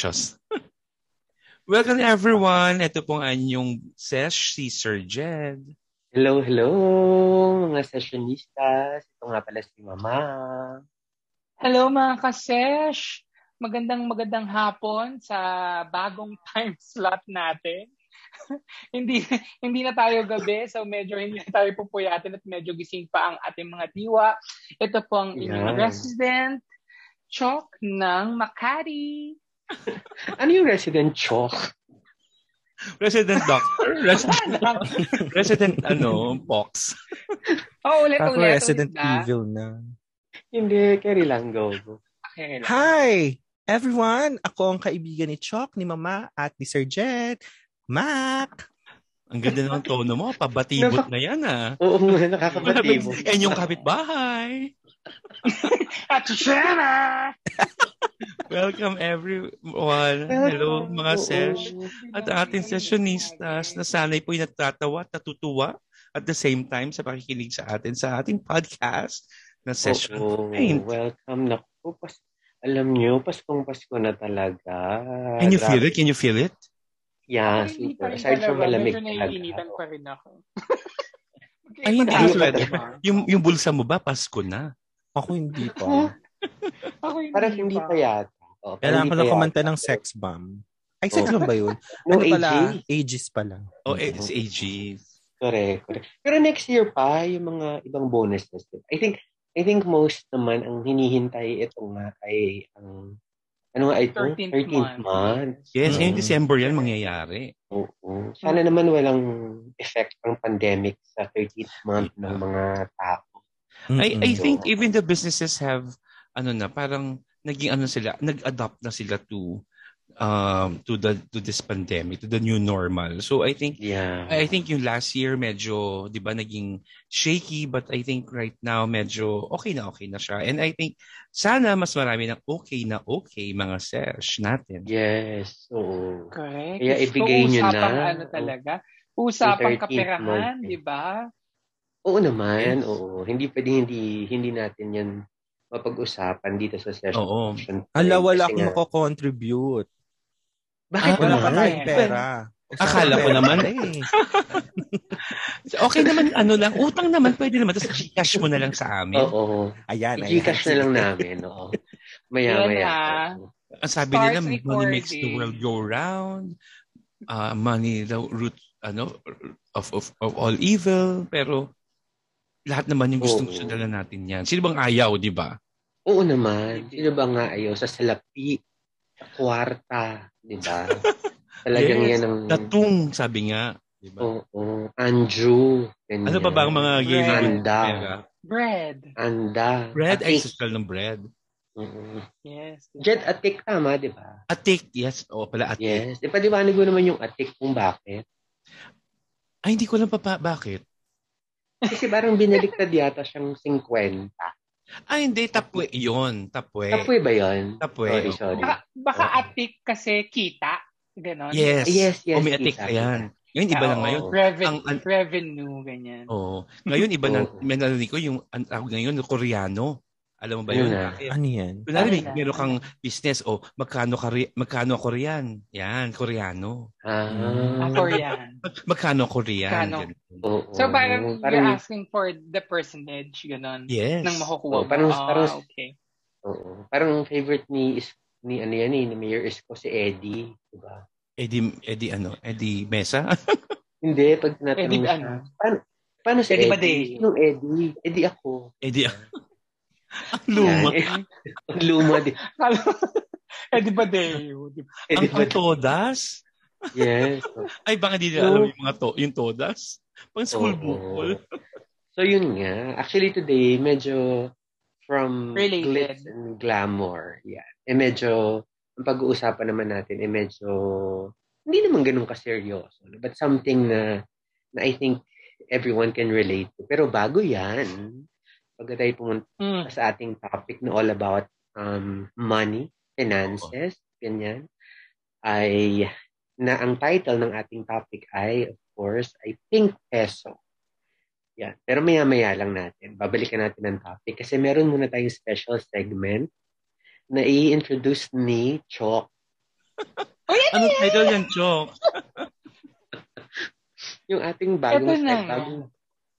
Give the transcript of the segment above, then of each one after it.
Just. Welcome everyone. Ito pong anyong sesh, si Sir Jed. Hello, hello mga sessionistas. Ito nga pala si Mama. Hello mga kasesh. Magandang magandang hapon sa bagong time slot natin. hindi hindi na tayo gabi so medyo hindi na tayo pupuyatin at medyo gising pa ang ating mga diwa. Ito pong inyong Yan. resident Chok ng Makati. Ano yung resident chalk? Resident Doctor. Resident, resident ano, Pox. Oh, ulit Ako ulit. Resident ulit. Evil na. Hindi, carry lang, go. Okay. Hi! Everyone! Ako ang kaibigan ni Chok, ni Mama, at ni Sir Jet. Mac! Ang ganda ng tono mo. Pabatibot na yan ah. Oo nga, nakakapatibo. Yan yung kapitbahay. At Shana! Welcome everyone. Hello mga sesh. At ating sessionistas na sana'y po'y natatawa at natutuwa at the same time sa pakikinig sa atin sa ating podcast na session. Oo, Paint. welcome. Naku, pas alam nyo, Paskong Pasko na talaga. Can you feel it? Can you feel it? Yeah, super. Aside from talaga. malamig Medyo naiinitan talaga. pa rin ako. Ay, hindi. Yung, yung bulsa mo ba, Pasko na? Ako hindi pa. Ako hindi Parang hindi pa yata. Oh, parang Kailangan ko pa na kumanta ng sex bomb. Ay, sex Oh. bomb ba yun? No, ano pala? AG? Ages pala. Oh, it's AG. Correct, correct. Pero next year pa, yung mga ibang bonuses. I think, I think most naman ang hinihintay ito nga ay ang ano nga ito? 13th 13th, month. month. Yes, Mm. ngayong December yan mangyayari. Oo. Sana naman walang effect ng pandemic sa 13th month ng mga tao. I, I Mm-mm. think even the businesses have, ano na, parang naging ano sila, nag-adapt na sila to um to the to this pandemic to the new normal so i think Yeah. I think yung last year medyo 'di ba naging shaky but I think right now medyo okay na okay na siya and I think sana mas marami ng okay na okay mga sesh natin. Yes. Oo. Correct. Kaya ibigay nyo na. Usapang ano talaga. Usapang 13th kaperahan, di ba? Oo naman. Yes. Oo. Hindi pwedeng hindi hindi natin yan mapag-usapan dito sa session. Oo. Ala, wala akong nga- mako-contribute. Bakit Ah, Wala pa tayong pera. akala ko naman. eh. Okay naman ano lang utang naman pwede naman tapos Gcash mo na lang sa amin. Oo. Ayan, ayan. I-Gcash na lang namin. Oo. Maya, Yan maya. Ang sabi Start nila money makes the recording. world go round. Uh, money the root ano of of of all evil pero lahat naman yung gusto Oo. gusto dala natin yan. Sino bang ayaw, di ba? Oo naman. Sino ba nga ayaw sa salapi, sa kwarta, di ba? Talagang Yes. yan ang... Tatung, sabi nga. Di ba? Oo. Anju. Ganyan. Ano pa ba ang mga gay Bread. Anda. Bread. Anda. Bread ay social ng bread. Oo. Yes. Jet atik tama, di ba? Atik, yes. O pala atik. Yes. Ipaliwanag mo naman yung atik kung bakit. Ay, hindi ko alam pa, pa bakit. Kasi parang binaliktad yata siyang 50. Ay, hindi. Tapwe. Yun. Tapwe. Tapos ba yun? Tapwe. Sorry, sorry. Baka, baka Oo. atik kasi kita. Ganon. Yes. Yes, yes, O may atik. kita, Ayan. Ngayon, iba na Oo. ngayon. Reven- Ang- ang- revenue, ganyan. Oo. Ngayon, iba na. Oo. May narinig ko yung, ang tawag ngayon, Koreano. Alam mo ba yun? Bakit? Ano yan? Kunwari, may, Ano meron kang business o magkano ka ri- magkano ako riyan? Yan, Koreano. Ah. Ako yan. Mag- magkano ako? Magkano? Ganun. Oo. So parang, Parang- you're asking for the percentage, ganon. Yes. Nang makukuha mo. parang- Ah, parang- okay. Oo. Parang favorite ni is ni ano yan eh, ni Mayor Isko si Eddie, di ba? Eddie, Eddie ano? Eddie Mesa? Hindi, pag tinatanong Eddie siya, ano? paano, paano si Eddie Eddie? Sinong Eddie? Eddie ako. Eddie. Ang luma. Luma din. eh, di ba Deo? Di ba? Ang, ang Baday. todas? Yes. Ay, baka hindi nila So- alam yung mga to, yung todas? Pang school Oo. bukol. So yun nga. Actually today, medyo from Related. glitz and glamour. Yeah. Eh medyo, ang pag-uusapan naman natin, eh medyo, hindi naman ganun kaseryoso. But something na, na I think everyone can relate to. Pero bago yan, pag tayo pumunta Hmm. sa ating topic na all about um, money, finances, ganyan, ay na ang title ng ating topic ay, of course, ay Pink Peso. Yan. Pero maya-maya lang natin. Babalikan natin ang topic kasi meron muna tayong special segment na i-introduce ni Chok. Oh, Ano title yan, Chok? Yung ating bagong Ito na bagong,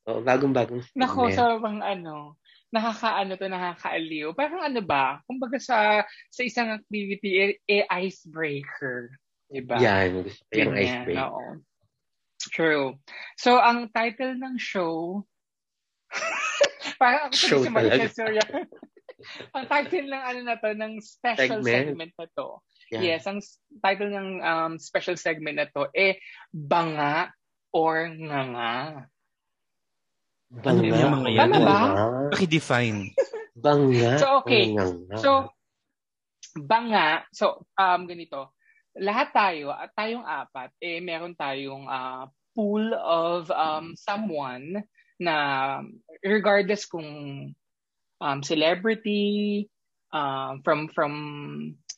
oh, bagong-bagong Nako, segment. sobrang ano, nakakaano to, nakakaaliw. Parang ano ba, kumbaga sa sa isang activity, eh, eh, icebreaker. Diba? Yan, gusto ko yung icebreaker. oo. True. So, ang title ng show, parang ako Show talaga. Soria. ang title ng ano na to, ng special Segment? segment, na to. Yan. Yes, ang title ng um, special segment na to, eh, banga or nganga. Banga. Ano yung mga yan? Tama ba? Banga. Paki-define. Banga. So, okay. Banga. So, banga, so, um, ganito, lahat tayo, at tayong apat, eh, meron tayong ah, pool of um, someone na regardless kung um, celebrity, um, from from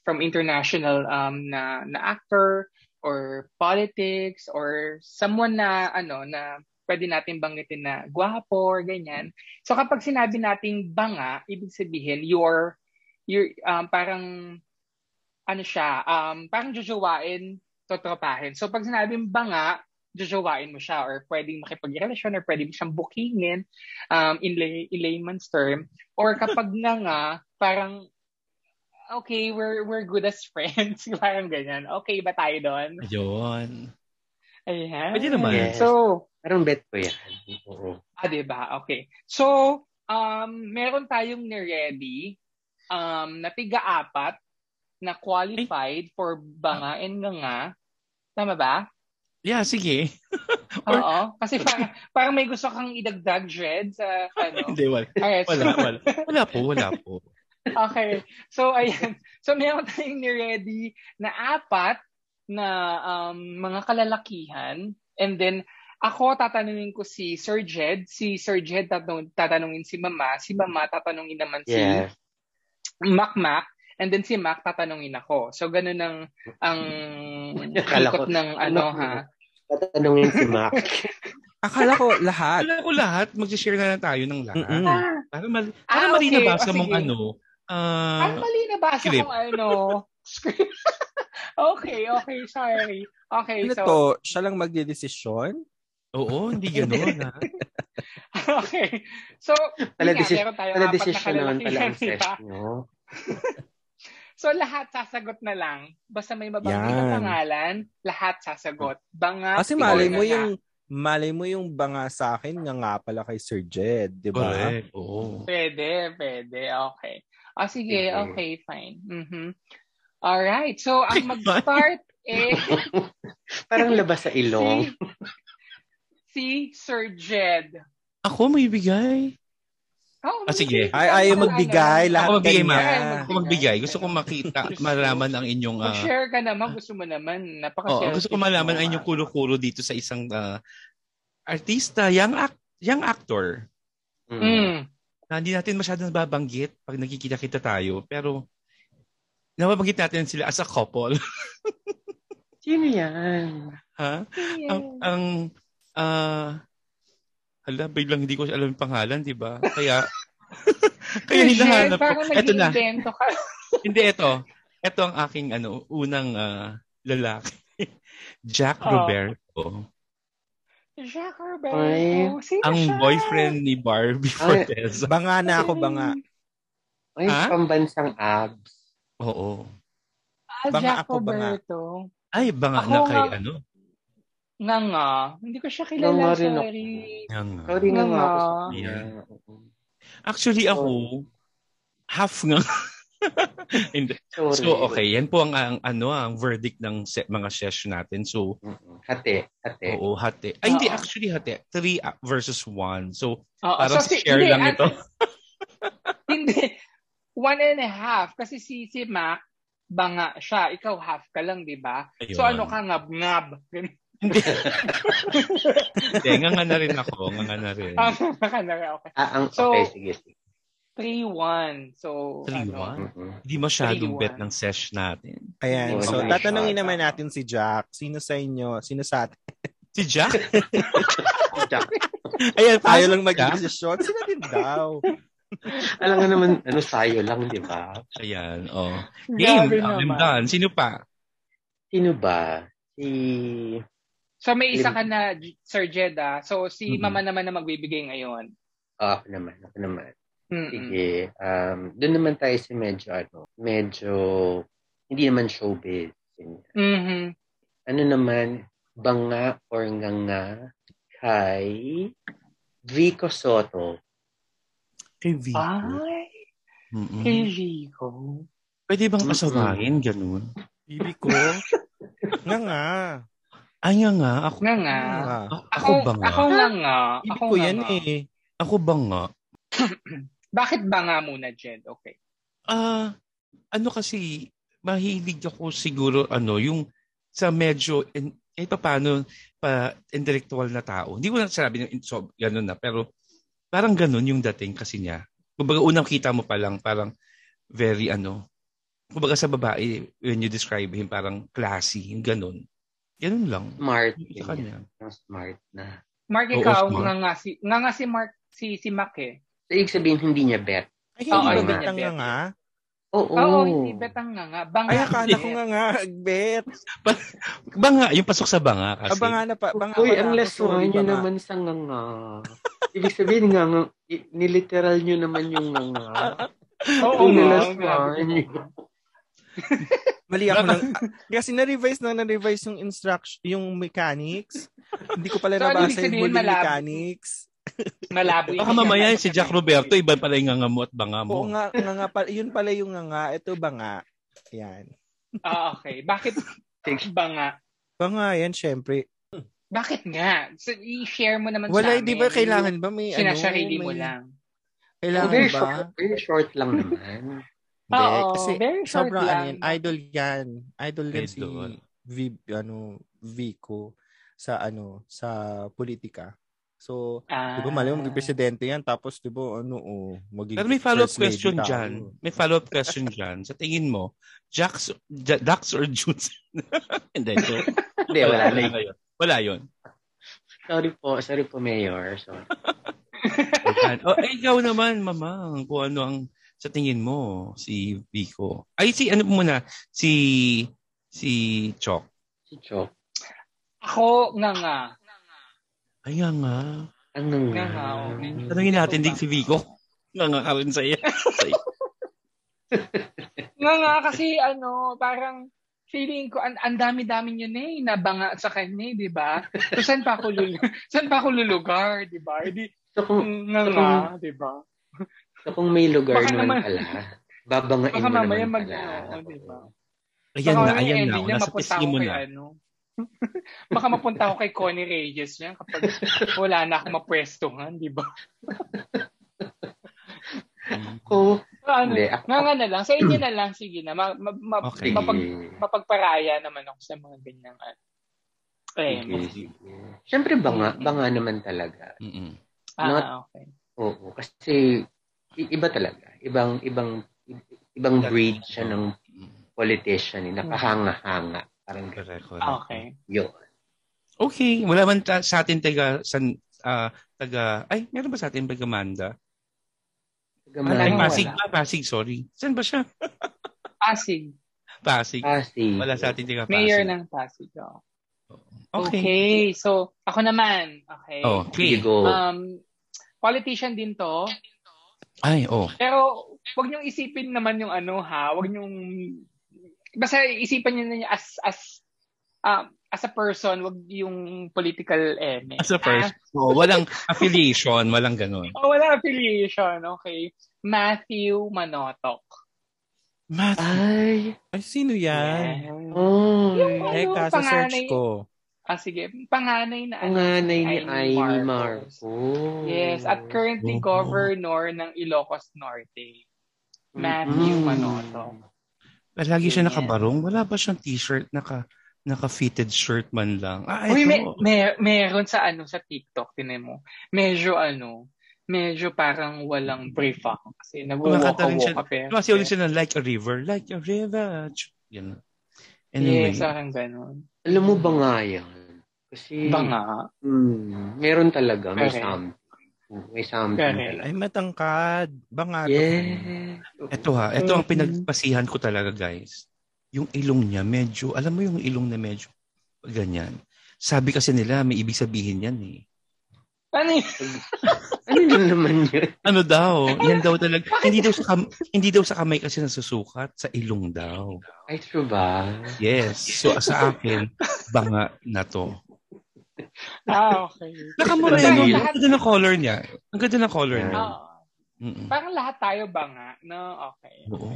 from international um, na na actor or politics or someone na ano na pwede natin banggitin na gwapo or ganyan. So kapag sinabi nating banga, ibig sabihin you're you're um, parang ano siya, um, parang jojowain, totropahin. So pag sinabing banga, jojowain mo siya or pwedeng makipagrelasyon or pwedeng siyang bookingin um, in, lay, in layman's term. Or kapag nga nga, parang okay, we're we're good as friends. parang ganyan. Okay ba tayo doon? Ayun. Ayan. Pwede naman. Yes. So, Parang bet ko yan. Oo. Ah, di ba? Okay. So, um, meron tayong ni-ready um, na tiga-apat na qualified for bangain nga nga. Tama ba? Yeah, sige. Or- Oo. Kasi parang, parang may gusto kang idagdag, Jed, sa ano. Hindi, wala. Wala, so- wala. Wala po, wala po. Okay. So, ayan. So, meron tayong ni-ready na apat na um, mga kalalakihan. And then, ako tatanungin ko si Sir Jed. Si Sir Jed tatanung, tatanungin si Mama. Si Mama tatanungin naman si Yes. Mac Mac. And then si Mac tatanungin ako. So, ganun ang, ang Akala ko- ikot ng ano ha. Tatanungin si Mac. Akala ko lahat. Wala ko lahat. Mag-share na lang tayo ng lahat. Mm-mm. Ah, Para, mal- Ah, para mali okay. nabasa Oh, mong sige. ano. ah, Parang mali na basa script. kung ano. Script. okay, okay. Sorry. Okay, Ano so, to? Siya lang magdedesisyon? Oo, hindi gano'n. ha? okay. So, yun nga, meron Pala apat na decision naman pala ang kalalakihan, di ba? sesh nyo. So, lahat sasagot na lang. Basta may mabanggit na pangalan, lahat sasagot. Banga, Kasi malay na mo nga. yung malay mo yung banga sa akin nga nga pala kay Sir Jed, di ba? Correct, oo. Pwede, pwede. Okay. Ah, sige, Sige. okay, fine. Mhm. Alright. So, ang mag-start eh, Parang labas sa ilong. si, si Sir Jed. Ako may bigay. Oh, Ah, sige. Ay, ayaw magbigay. Lahat Ako magbigay. Ma. Ako magbigay. Gusto ko makita, malaman ang inyong... ah, Mag-share ka naman. Gusto mo naman. Oo, Napaka-selfish gusto ko malaman ang inyong ah. kulo-kulo dito sa isang ah, artista, young, act, young actor. Mm. Mm. Na hindi natin masyadong nababanggit pag nagkikita-kita tayo. Pero nababanggit natin sila as a couple. Sino yan? ha? Ang, ang ah, hala, biglang hindi ko alam yung pangalan, di ba? Kaya, kaya hinahanap ko. Ito na. ka. Hindi, ito. Ito ang aking ano, unang ah, lalaki. Jack Oh. Roberto. Ay. Roberto. Sino Ang siya? boyfriend ni Barbie Ay. Forteza. Banga na ako, banga. Ay, Ha? pambansang abs. Oo. Ah, Banga Jack ako, banga. Roberto. Ay, banga Ako na kay nga- ano? Nga nga. Hindi ko siya kilala. nga rin ako. nga. Sorry nga Nga. Yeah. Actually, ako, half nga. Sorry. So, okay. Yan po ang, ang ano, ang verdict ng se- mga session natin. So. Hati, hati. oo, hati. Ay, hindi. Actually, hati. Three uh, versus one. So, Oo, parang so si- share hindi, lang at- ito. Hindi. One and a half. Kasi si, si Mac, banga siya. Ikaw half ka lang, di ba? So ano ka, ngab-ngab. Hindi. Hindi, nga nga na rin ako. Nga nga na rin. Tama ka na rin. Okay. Ah, ang, So, okay, sige. sige. 3-1. So, 3-1? ano. Hindi masyadong Three, bet one. ng sesh natin. Ayan. So, tatanungin naman natin si Jack. Sino sa inyo? Sino sa atin? Si Jack? Jack, Ayan, Tayo lang ka. mag-desisyon. Sino din daw? alam nga naman, ano, sayo lang, di ba? Ayan, oh. Game. I'm done. Sino pa? Sino ba? Si... So may isa ka na, Sir Jed ah. So si Mm-mm. Mama naman na magbibigay ngayon. Oh, ako naman, ako naman. Mm-mm. Sige. Um, doon naman tayo sa medyo, ano, medyo, hindi naman showbiz. Mhm. Ano naman, banga or nganga kay Vico Soto. Kay Vico. Ay, Mm-mm. kay Rico. Pwede bang Mm-mm. asawahin? Ganun. Bibi ko. nga nga. Ay nga nga. Ako, Nga nga. nga. a- Ako, ako ba nga? ako nga nga. Bibi Ako ko nga yan nga. eh. Ako ba nga? Bakit ba nga muna, Jed? Okay. Ah, ano kasi, mahilig ako siguro, ano, yung sa medyo, in, pa paano, pa intellectual na tao. Hindi ko na sabi ng so, ganun na, pero parang ganun yung dating kasi niya. Kumbaga, unang kita mo pa lang, parang very, ano, kumbaga sa babae, when you describe him, parang classy, yung ganun. Ganun lang. Smart. Yung Sa kanya. Ang smart na. Mark, Oo, ikaw, smart. nga nga si, nga nga si Mark, si, si Mac eh. So, ibig sabihin, hindi niya bet. Ay, Oo, hindi ba hindi bet niya ang bet. nga nga? Oo. Oo, hindi betang nga nga. Banga. Ay, akala ko nga nga. Bet. Banga, yung pasok sa banga kasi. Aba nga na pa. Banga Uy, ang one nyo banga. naman sa nganga. Ibig sabihin, nganga, i- niliteral nyo naman yung nganga. Oo Kung nga. last grabe. one. Mali ako lang. Ah, Kasi na-revise na na-revise yung instruction, yung mechanics. Hindi ko pala So, nabasa yung malabo? mechanics. Malabo. Baka mamaya si Jack Roberto, iba pala yung nganga mo at banga Oo mo. nga, nga, nga pala, yun pala yung nga nga. Ito ba nga? Yan. Ah, okay. Bakit ba nga? Ba nga yan, syempre. Bakit nga? So, i-share mo naman Wala, sa amin. di ba kailangan ba may ano? Sinasarili mo may- lang. Kailangan very ba? short, very short lang naman. Hindi, Oo, kasi very short sobrang ano lang. yan, idol yan. Idol yan si Idol. V, ano, Vico sa ano, sa politika. So, Ah. di ba mali mo maging presidente yan tapos di ba ano oh, magiging Pero may follow-up first lady question tayo. dyan. May follow-up question dyan. Sa tingin mo, Jax, Ja- Dax or Jules? Hindi. So, Hindi, wala na yun. yun. Wala yun. Sorry po, sorry po, Mayor. Sorry. Ayan. oh, eh, ikaw naman, mamang, kung ano ang sa tingin mo, si Vico. Ay, si ano muna, si si Chok. Si Chok. Ako nga nga. Ay, nga nga. Ang nganga. Nganga, okay. Tanungin natin din si Vico. Nga nga ka rin sa iyo. Nga nga kasi ano, parang feeling ko ang ang dami-dami yun eh nabanga sa kanya, eh, 'di ba? So saan pa ako lulu saan pa ako lulugar, 'di ba? Hindi So kung, nga nga, 'di ba? So kung may lugar Baka naman, naman- pala, babangain Baka mo naman mag pala. ano, 'di ba? Ayan Baka na, ayan na. niya, Nasa pisngi mo na. ano. Baka mapunta ako kay Connie Reyes yan kapag wala na akong mapwestuhan, di ba? Ano, Hindi, ako- nga nga na lang. Sa inyo na lang, sige na. Ma, ma, ma- Okay. mapag, mapagparaya naman ako sa mga ganyang ano. Eh, sige. Siyempre, banga, banga naman talaga. Mm-mm. ah, Not- okay. Oo, kasi iba talaga. Ibang, ibang, ibang breed siya ng politician. Eh. Nakahanga-hanga. Parang. Correct, correct. Okay. Yun. Okay, wala man ta- sa atin taga san ah, taga ay meron ba sa atin taga Manda? Ay nga, Pasig ba? Pasig, sorry. Saan ba siya? Pasig. Pasig. Pasig. Wala sa atin taga Pasig. Mayor ng Pasig. oo. Okay. Okay. So, ako naman. Okay. Oh, okay. go. Um, politician din to. Ay, oh. Pero, wag niyong isipin naman yung ano ha. Wag niyong, basta isipan niyo na niya as, as, um, as a person, wag yung political eme. As a first, oh, walang affiliation, walang ganun. Oh, wala affiliation. Okay. Matthew Manotok. Math. Ay. Ay, sino yan? Yeah. Oh. Yung- Teka, sa search ko. Ah, sige. Panganay na ano, Panganay ni Amy Amy Marcos. Marcos. Yes, at currently Oh. governor ng Ilocos Norte. Matthew Mm. Manotok. Lagi siya nakabarong. Wala ba siyang t-shirt naka naka-fitted shirt man lang? Ah, Uy, may, may, meron sa ano sa TikTok, tinan mo. Medyo ano, medyo parang walang brief ako. Kasi Kumakanta rin siya. nag-walk pero. Kasi ulit siya na like a river, like a river. Yan. Anyway. Yes, parang ganun. Alam mo ba nga yan? Kasi, Ba nga? Hmm, meron talaga. May Correct. something. May something Correct. talaga. Ay, matangkad. Banga. Yeah. Ito ha, ito ang pinagpasihan ko talaga guys. yung ilong niya medyo, alam mo yung ilong na medyo ganyan. Sabi kasi nila, may ibig sabihin yan eh. Ano yun? Ano yun naman yun? Ano daw? Yan daw talaga. hindi daw sa kam- hindi daw sa kamay kasi nasusukat, sa ilong daw. Ay, true ba? Yes. So sa akin, banga na to. Ah, okay. Nakamura Parang yun. lahat- Ang ganda ng color niya. Ang ganda ng color niya. Oo. Mm-mm. Parang lahat tayo ba nga? No? Okay. Oo.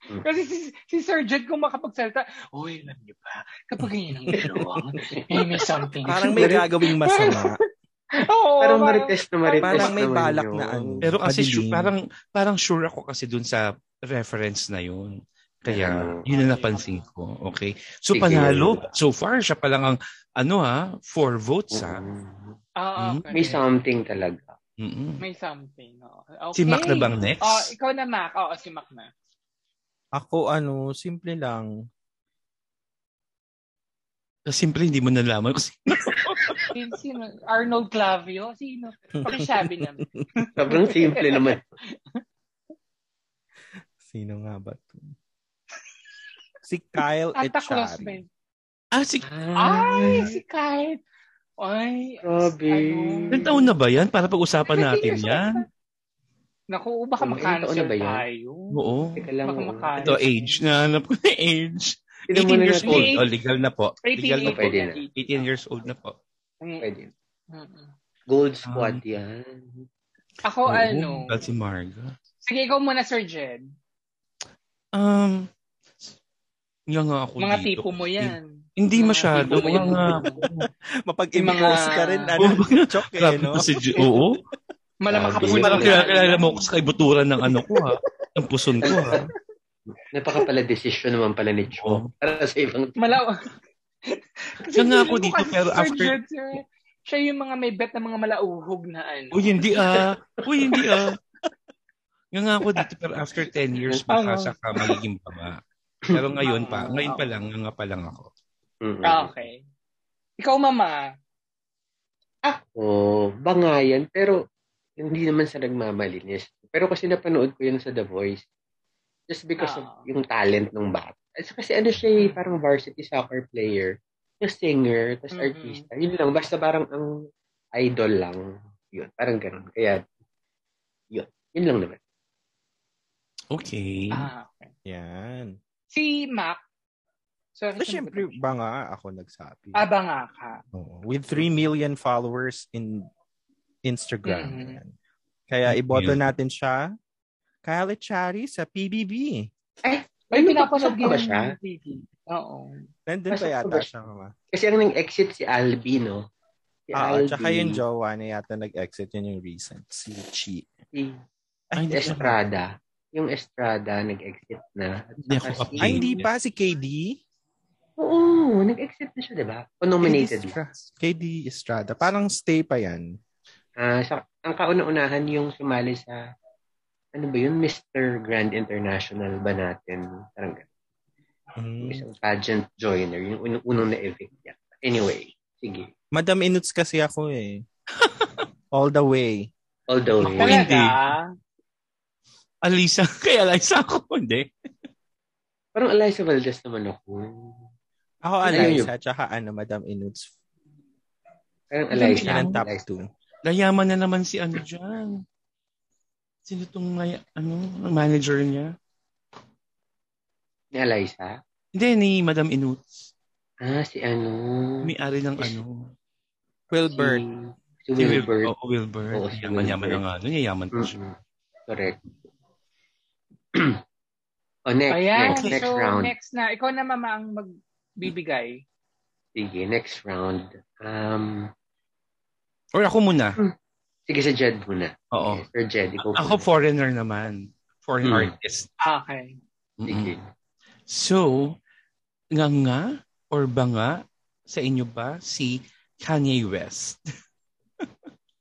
Kasi si, si Sir Jed kung makapagsalita, Uy, alam niyo ba, kapag ganyan ang ginawa, eh, may something. Parang may gagawing masama. Oo, Parang marites na marites Parang may naman balak yun. na ano. Pero kasi sure, parang parang sure ako kasi dun sa reference na yun. Kaya yun ang napansin ko. Okay. So Sige. panalo. So far siya pa lang ang ano ha, four votes ha. Ah, Hmm? okay. May something talaga. Mm-mm. May something. Okay. Si Mac na bang next? Oh, ikaw na, Mac. Oo, si Mac na. Ako ano, simple lang. Simple hindi mo nalaman kasi Sino? sino? Arnold Clavio? Sino? Pakisabi naman. Sobrang simple naman. Sino nga ba to? Si Kyle Santa Claus Echari. Ah, si Ay, si Kyle. Ay, Grabe. ano? Ilang taon na ba yan? Para pag-usapan 17 natin yan. na. Naku, baka taon makancel na ba yan? tayo. Oo. Teka lang. Baka oh. makancel. Ito, age. Nahanap ko na age. Sino 18 muna years natin? old. Oh, legal na po. 18, Legal na po. Pwede na. 18 years old na po. Pwede. mm. Gold squad yan. Ako, Oo, ano? dahil si Marga. Sige, ikaw muna, Sir Jed. Um, nga nga ako Mga dito. tipo mo yan. Hindi Mga masyado. tipo mo yan. Mga, Mapag-impose Yung mga- ka rin, ano, chok eh, no? ko si Ju- Oo. Malamang. Kasi kapul parang kilala, mo ako sa kaibuturan ng ano ko ha. Ng puson ko ha. Napaka pala decision naman pala ni Cho. Oo. Para sa ibang Malaw. Siya nga ako dito, pero Sir after- Jed, sir, siya yung mga may bet na mga malauhog na ano. Uy, hindi ah. Uy, hindi ah. Nga nga ako dito, pero after 10 years, baka Oo. saka magiging baba. Pero ngayon pa, ngayon pa lang, nga pa lang ako. Mm-mm. Ah, okay. Ikaw, mama. Oo, bangayan. Pero hindi naman sa nagmamalinis. Pero kasi napanood ko yun sa The Voice. Just because of Ah. yung talent ng bata. As- Kasi ano siya eh, parang varsity soccer player. Yung singer, tapos Mhm. artista. Yun lang. Basta parang ang idol lang. Yun, parang ganun. Kaya, yun. Yun lang naman. Okay. Ah, okay. Yan. Si Mac. Sorry, So, syempre, ba nga ako nagsabi. Aba nga ka. Oo. With 3 million followers in Instagram. Mhm. Yan. Kaya iboto natin siya. Kyle Echari sa PBB. Ay, Ay, pinapanood yun siya? TV. Oo. Nandun pa yata ba siya, mama. Kasi ang nang-exit si Albi, no? Si Ah, Albi. tsaka yung jowa na yata nag-exit yun yung recent. Si Chi. Si Ay, Estrada. Yung Estrada, nag-exit na. Hindi ako si-. Ay, hindi pa. Si KD? Oo, nag-exit na siya, di ba? O nominated. KD Estrada. KD Estrada. Parang stay pa yan. Ah, sa, ang kauna-unahan yung sumali sa, ano ba yun, Mr. Grand International ba natin? Parang ganun. Mm. Isang pageant joiner, yung unang, unang na-evict niya. Anyway, sige. Madam Inuts kasi ako eh. All the way. Although, Ako Talaga? hindi. Alisa. Kaya Alisa ako. Hindi. parang Eliza Valdez naman ako. Ako Ayun Eliza, tsaka ano, Madam Inuts. Parang Isang Eliza. Siya ng top Eliza. 2. Nayaman na naman si ano dyan. Sino tong may- ano, ang manager niya? Ni Eliza? Hindi, ni Madam Inuts. Ah, si ano? May-ari ng ano. Wilbert. Si, si Si Wilbert. Oo, Wilburt. Oo, si Yaman-yaman Wilbert. na nga. Ano, yaman pa siya. Correct. oh, next, Ayan. next, next so, round. next na. Ikaw na, mama, ang magbibigay. Sige, next round. Um, Or ako muna. Sige, sa Jed muna. Oo. Sir Jed, ikaw Ako muna. foreigner naman. Foreign Hmm. artist. Okay. Sige. Mm-mm. So, nga nga or banga sa inyo ba si Kanye West?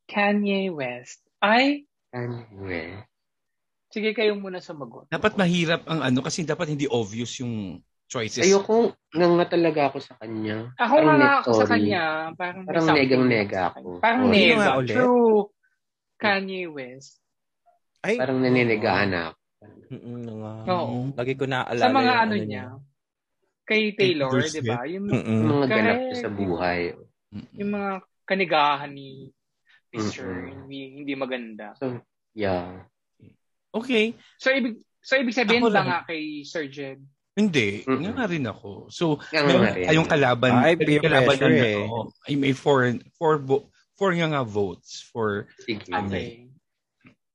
Kanye West. Ay, Anyway. sige kayo muna sumagot. Dapat mahirap ang ano kasi dapat hindi obvious yung choices. Ayoko, nga nga talaga ako sa kanya. Ako Parang nga net ako sa kanya. Parang, Parang negang-nega sa ako. Parang. Sino nega. nga ulit? True. Kanye West. Ay, Parang naninigaan nga. Oo. Lagi ko naaalala Sa mga yung ano niya. kay Taylor, di ba? Yung, Yung mga ganap niya sa buhay. yung mga kanigahan ni Mr. Mm-mm. Hindi, hindi maganda. So, yeah. Okay. So, ibig, so, ibig sabihin Ako ba lang. nga kay Sir Jed? Hindi. Mm-mm. Nga nga rin ako. So, Nga nga rin. tayong kalaban. Ay, may peer kalaban pressure na, eh. oo. ay may four, four nga votes for Sige. Okay.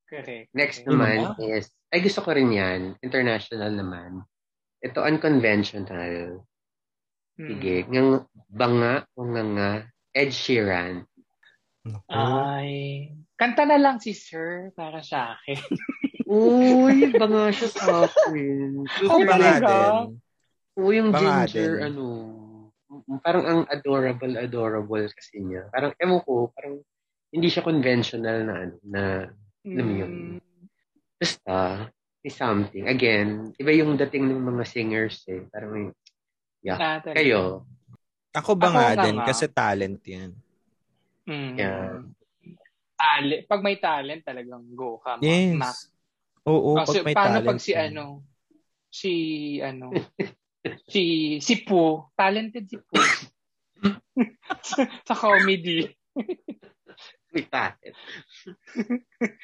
Correct. Next Okay. naman Ano ba? is, ay gusto ko rin yan, international naman. Ito unconventional. Hmm. Sige. Ngang banga o nga nga, Ed Sheeran. Ay. Kanta na lang si Sir para sa akin. Uy, banga siya sa akin. Oh, Banga talaga? din. Uy, yung Banga ginger, din. ano, parang ang adorable, adorable kasi niya. Parang, ewan ko, parang hindi siya conventional na, ano, na, Alam mo yun? Basta, may something. Again, iba yung dating ng mga singers eh. Parang may, yeah. Ah. Kayo, Ako ba Ako nga din? Kasi talent yan. Mm. Yeah. Talent. Pag may talent, talagang go ka. Yes. ma- Oo, Kasi pag may paano talent. pag si yan. ano, si ano, si si Poo, talented si Poo. sa, sa comedy. may talent.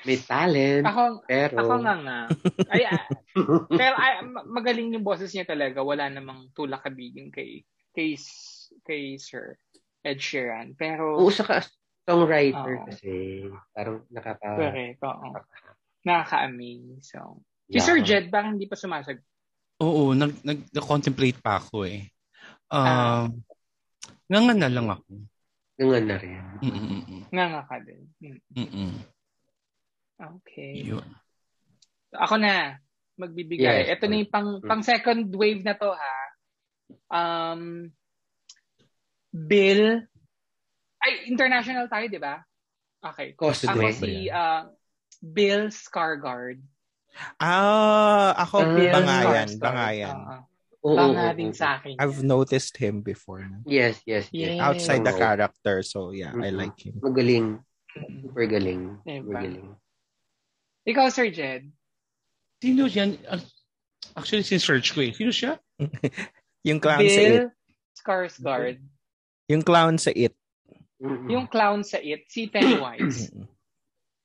may talent, Ako, pero, ako nga nga. Ay, ah, pero ay, ma- magaling yung boses niya talaga. Wala namang tulak kabigin kay kay kay Sir Ed Sheeran. Pero oo, saka songwriter Oo. kasi, parang nakaka, correct, oo. Nakaka-amaze. So, si Yeah. Sir Jed bakit hindi pa sumasagot? Oo, nag, nag, contemplate pa ako eh. Ah. Um, nga nga na lang ako. Gangan na rin. Mm-mm. Nga nga ka din. Hmm. Mm-mm. Okay. Yun. Ako na magbibigay. Yes. Ito na yung pang, Mm. pang second wave na to ha. Um, Bill. Ay, international tayo, di ba? Okay. Cosplay. Ako si uh, Bill Scargard. Ah, ako Bill bangayan, Skarsgård. bangayan. Oo. Oo, banga oo, din sa akin. I've noticed him before. Yes, yes, yes. Yes. Outside the character, so yeah, I Mm-mm. like him. Magaling. Super galing. Diba? Super galing. Ikaw, Sir Jed. Sino yan? Ah, Actually, sin-search ko eh. Sino siya? Yung clown sa it. Bill Skarsgård. Yung clown sa it. Mm-mm. Yung clown sa it, si Pennywise.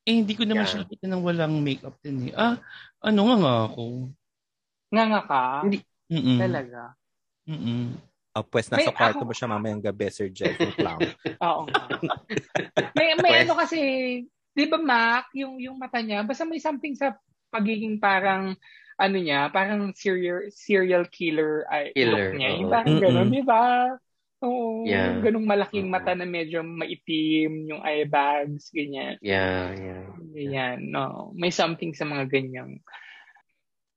Eh, hindi ko naman Yeah. siya nakita ng walang makeup din eh. Ah, ano nga nga ako? nga nga ka? Hindi. Mm-mm. Talaga. Mm-mm. Oh, pues nasa May- kwarto ako- mo siya mamayang gabi, Sir Jeff, clown. Oo nga. may may ano kasi, 'di ba Mac, yung yung mata niya, basta may something sa pagiging parang ano niya, parang serial serial killer ay Killer, look niya. Yung parang gano'n, 'di ba? Oo, Yeah. ganung malaking mata na medyo maitim, yung eye bags, ganyan. Yeah, yeah. Ganyan, no. May something sa mga ganyang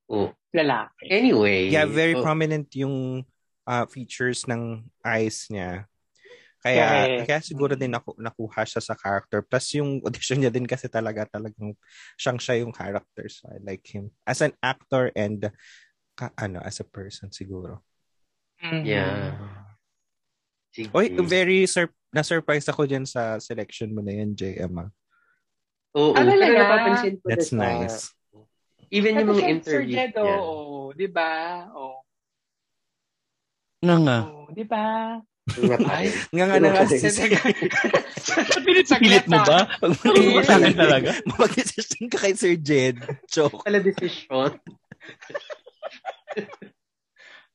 Oh. lalaki. Anyway. Yeah, very oh, prominent yung uh, features ng eyes niya. Kaya, Correct. kaya siguro din naku, nakuha siya sa character. Plus yung audition niya din kasi talaga talagang siyang siya yung character. So I like him. As an actor and ka, ano, as a person siguro. Mhm. Yeah. Sige. Oy, very sur- na-surprise ako dyan sa selection mo na yan, JM. Oo, Ah, pero napapansin ko That's na sa- nice. Even yung mga si Sir Jed, niya. oo, 'di ba? Oo. Nga nga. Oo, 'di ba? Ay. Nga nga na nga. Pilit mo ba? Pag mo ba sa akin talaga? Mag-decision ka kay Sir Jed. Joke. Pala decision.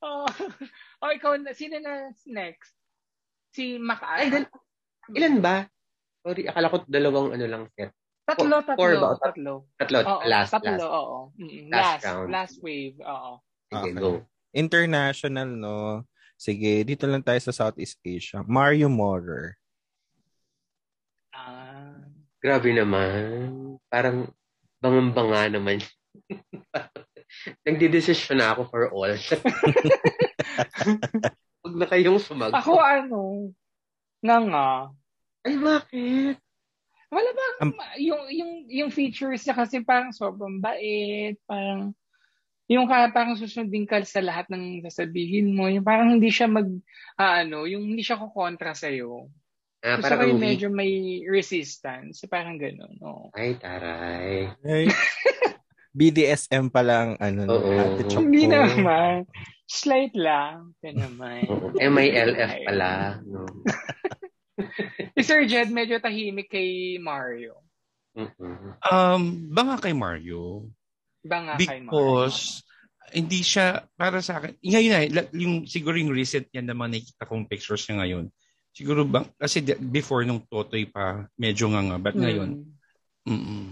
Oh, oh ikaw, na- sino na next? Si Mac. Ay, dal- ilan ba? Sorry, akala ko dalawang ano lang set. tatlo, tatlo, four ba? tatlo. Tatlo, Oo, last, tatlo, last. oo. Last Last, round. last wave, oo. Sige, Okay. go. International, no? Sige, dito lang tayo sa Southeast Asia. Mario Morer. Ah. Grabe naman. Parang bangang-banga naman. Nagdidesisyon na ako for all. Huwag na kayong sumagot. Ako ano, nga nga. Ay, bakit? Wala ba, Am- yung, yung, yung features niya kasi parang sobrang bait, parang, yung kaya parang susundin ka sa lahat ng sasabihin mo, yung parang hindi siya mag, ah, ano, yung hindi siya kukontra sa'yo. Ah, Gusto parang weak. medyo may resistance, parang gano'n, no. Ay, taray. Ay. BDSM pa lang, ano, Oo. Choco. Hindi naman. Slight lang. Ito naman. MILF pala. No? Si Sir Jed medyo tahimik kay Mario. Mm-mm. Um, banga kay Mario. Ba nga kay Mario? Because hindi siya para sa akin. Ngayon na, yung siguro yung recent niya naman nakikita kong pictures niya ngayon. Siguro bang kasi before nung Totoy pa medyo nga nga but ngayon Hmm. mm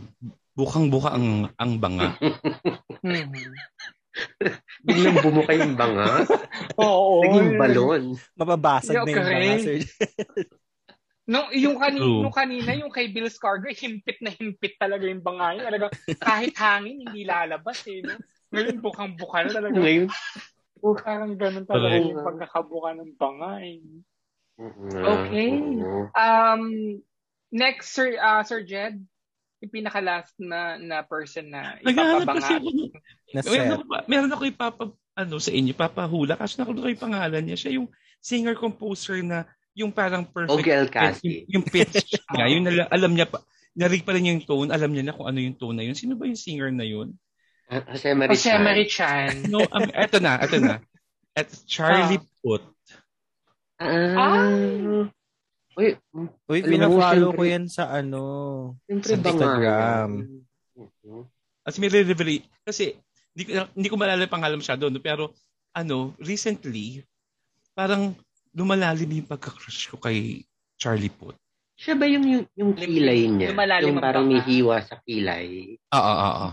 bukang-buka ang ang banga. Mhm. Biglang bumuka yung banga. Oo. Naging balon. Mababasag Yo, na yung mga correct. sir. Nung, yung, kanina, True. nung kanina, yung kay Bill Skarsgård, himpit na himpit talaga yung bangay. Talaga, kahit hangin, hindi lalabas eh. No? Ngayon, bukang-buka na talaga. Ngayon. Parang ganun talaga yung pagkakabuka ng bangay. Mm-mm. Okay. Oo. Um, next, Sir, uh, Sir Jed, yung pinaka-last na, na person na Naghahanap ipapabanga. kasi ako meron ako, pa- meron ako ipapa ano sa inyo, papahula kasi nakulito yung pangalan niya. Siya yung singer-composer na yung parang perfect Ogie yung, Alcasi. yung pitch niya. Yung nala- alam niya pa, narig pa rin yung tone, alam niya na kung ano yung tone na yun. Sino ba yung singer na yun? Ah, Jose Marie Jose Chan. Marie Chan. No, um, eto na, eto na. At Charlie Puth. Ah. Uy, Uy, pina-follow ko yan sa ano. siyempre Sa Instagram. Mhm. As may re-reveal, kasi hindi ko, hindi ko maalala yung pangalan masyado, no? pero ano, recently, parang lumalalim yung pagka-crush ko kay Charlie Puth. Siya ba yung, yung, yung kilay niya? Lumalalim yung ang parang may hiwa sa kilay. Oo, oo, oo. Ah.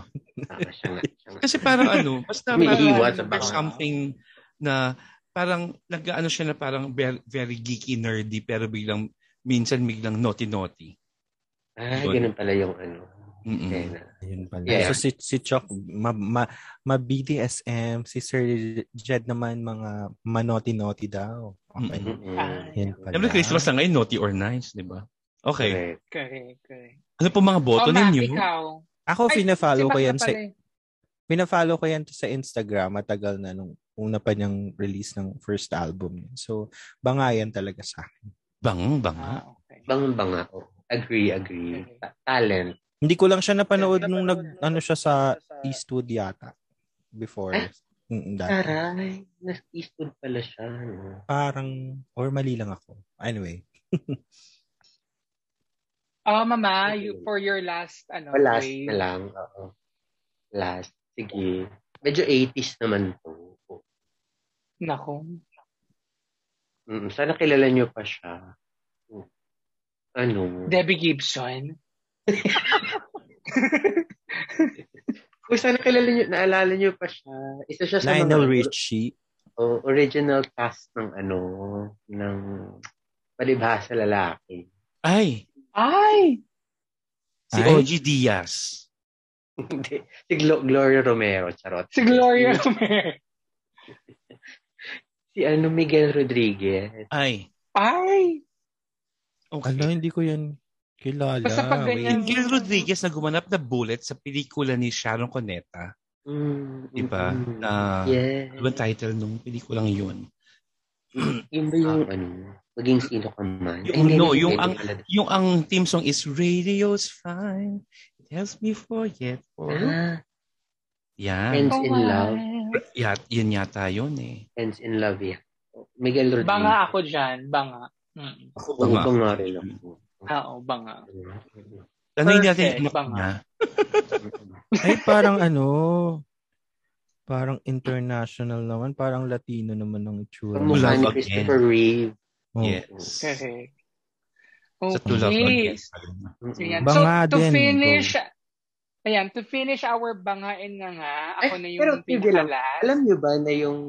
Kasi parang ano, basta May parang hiwa sa something na parang nag-ano siya na parang very, very geeky, nerdy, pero biglang, minsan biglang naughty-naughty. Ah, Yun. ganun pala yung ano. Mm-mm. Ayun pala. Yeah. So si, si Chok, ma, ma, ma BDSM, si Sir Jed naman mga manoti-noti daw. Okay. Mm-mm. Ah, Yan pala. Siyempre, Christmas na ngayon, naughty or nice, di ba? Okay. Correct. correct, correct. Ano po mga boto Oh, ninyo? ikaw. Ako, Ay, pina-follow si ko yan sa pala eh. pina-follow ko yan sa Instagram matagal na nung una pa niyang release ng first album niya. So, bangayan talaga sa akin. Bang, banga. Ah, okay. Bang banga. Oh. Agree, agree. Talent. Hindi ko lang siya napanood nung nag ano siya sa Eastwood yata before. Ah. Mm, dati. Taray. Nas Eastwood pala siya. No? Parang or mali lang ako. Anyway, Oh, mama, you, for your last, ano, O last wave. na lang. Oo. Last. Sige. Medyo 80s naman to. Nako. Mm, sana kilala niyo pa siya. Ano? Debbie Gibson. Kung sana kilala niyo, naalala niyo pa siya. Isa siya sa Lionel mga Richie. oh, original cast ng ano, ng palibhasa lalaki. Ay, Ay! si Ay. OG Diaz. Hindi. si Glo- Gloria Romero, charot. Si Gloria Romero. Si ano, Miguel Rodriguez. Ay. Ay! Okay. Ano, hindi ko yan kilala. Basta pag Wait. ganyan- Miguel Rodriguez na gumanap na bullet sa pelikula ni Sharon Cuneta. Mm, Di ba? mm, Na- yes. Ano ba title nung pelikulang yun? Yun ba yung ano, maging sino ka man? Yung- Ay, no, yung ang-. Yung ang theme song is Radio's Fine. It helps me forget. For... Ah, Yan. Friends in Love. Yan, yun yata yun eh. Friends in Love, yeah. Miguel Rodriguez. Banga ako dyan. Banga. Mm. Ako, Banga. banga. rin ako. Oo, banga. Tanongin natin yung banga. niya. Ay, parang ano, parang international naman, parang Latino naman ang itsura. Kamukha Love ni again. Christopher Reeve. Oh. Yes. Sa Love Okay. Again. So, yan. Banga so, to din, finish, ayan, to finish our bangain nga nga, ako Ay, na pero yung lang. pinakalas. Alam niyo ba na yung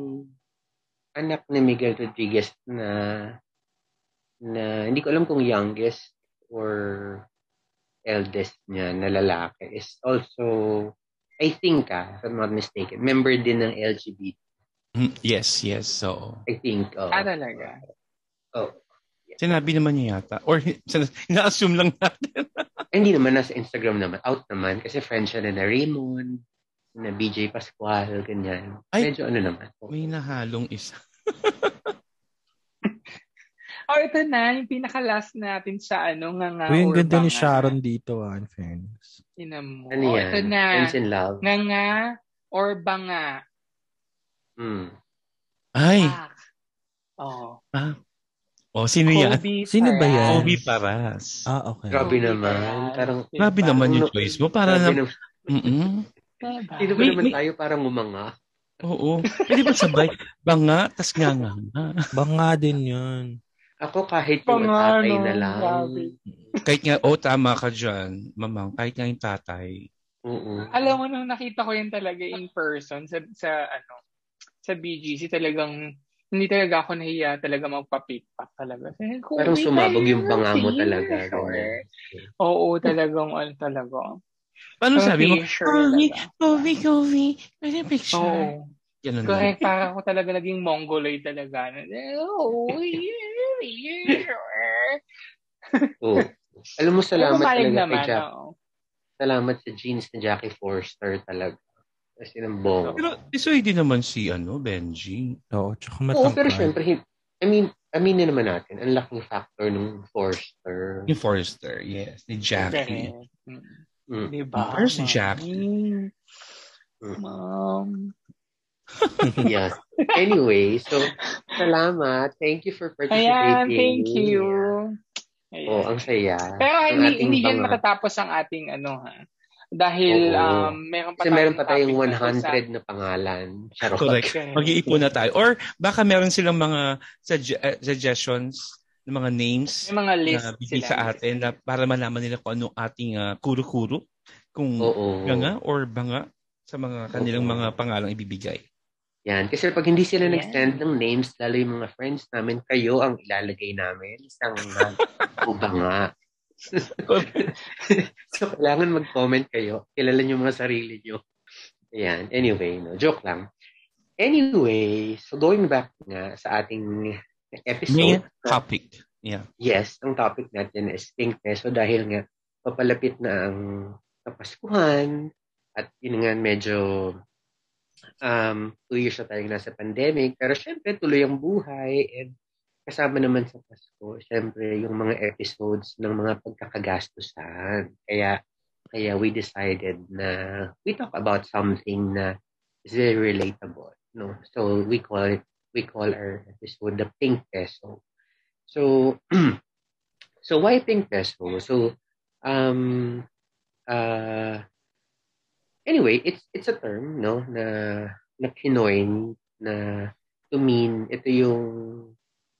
anak ni Miguel Rodriguez na na hindi ko alam kung youngest or eldest niya na lalaki is also I think ah, if I'm not mistaken, member din ng LGBT. Mm, Yes, yes. So, I think. Oh. Ah, talaga? oh. Sinabi naman niya yata. Or, ina-assume lang natin. Hindi naman nasa Instagram naman. Out naman. Kasi friend siya na na Raymond, na BJ Pascual, ganyan. Ay. Medyo ano naman. May nahalong isa. Oh, ito na, yung pinaka-last natin sa ano, nga nga. Uy, ang or ganda ni. Sharon dito, ah, in fairness. Ina mo. Ano Oh, yan? ito na. Friends in Love. Nga nga or banga. Hmm. Ay. Ah. Oh. Ah. Oh, sino yan? Kobe Sino ba yan? Kobe Paras. Ah, okay. Grabe naman. Parang, Grabe naman yung choice mo. Para na... Mm-mm. Sino ba naman tayo parang umanga? Oo. Pwede ba sabay? Banga, tas nga nga nga. Banga din yun. Ako kahit yung tatay na lang. grabe. Kahit nga, oh, tama ka dyan, mamang. Kahit nga yung tatay. Oo. Alam mo, nung nakita ko yun talaga in person sa, sa ano, sa BGC, talagang hindi talaga ako nahiya talaga magpa-pick up talaga. Sabi ko, Parang "Wait, sumabog yung banga mo here." talaga. Sure. Oo, talagang ano talaga. Paano Parang sabi mo? Kobe. Kobe, Kobe. Pwede picture. Oo. Ganun. Correct, parang ako talaga naging mongoloid talaga. Oh, yeah, yeah. Oo. Alam mo, salamat talaga naman, kay Jack. oo. Salamat sa jeans ni Jackie Forster talaga. Kasi ng bong. Pero isoy din naman si ano, Benji. Oo, tsaka Oo, matangkad. pero syempre, I mean, aminin naman natin, ang laking factor ng Forster. Yung Forrester, yes. Ni Jackie. Mm. Mm. Diba? Pero si? Jackie. Mm. Ma'am. yes. Anyway, so, salamat. Thank you for participating. Ayan, thank you. Ayan. Oo, ang saya. Pero Ang hindi, hindi yan matatapos ang ating ano ha. Dahil Oo. um, meron pa Kasi meron pa tayong topic na 100 na pangalan. Charot. Correct. Mag-iipon na tayo. Or baka meron silang mga sugge- uh, suggestions ng mga names May mga list na bigay sila. sa atin na para malaman nila kung ano ating uh, kuro-kuro. Kung Oo. ganga or banga sa mga kanilang Oo. mga pangalang ibibigay. Yan. Kasi pag hindi sila Yan. nag-send ng names, lalo yung mga friends namin, kayo ang ilalagay namin. Isang ba nga. so, kailangan mag-comment kayo. Kilala nyo mga sarili nyo. Ayan. Anyway, no, joke lang. Anyway, so going back nga sa ating Main episode. topic. Yeah. Yes, ang topic natin is pink peso dahil nga papalapit na ang Kapaskuhan at yun nga medyo um, two years na tayong nasa pandemic pero syempre tuloy ang buhay and kasama naman sa Pasko syempre yung mga episodes ng mga pagkakagastusan. Kaya kaya we decided na we talk about something na is very relatable no? So we call it we call our episode the pink peso. So so why pink peso? So um uh anyway it's it's a term no na na Pinoy na to mean ito yung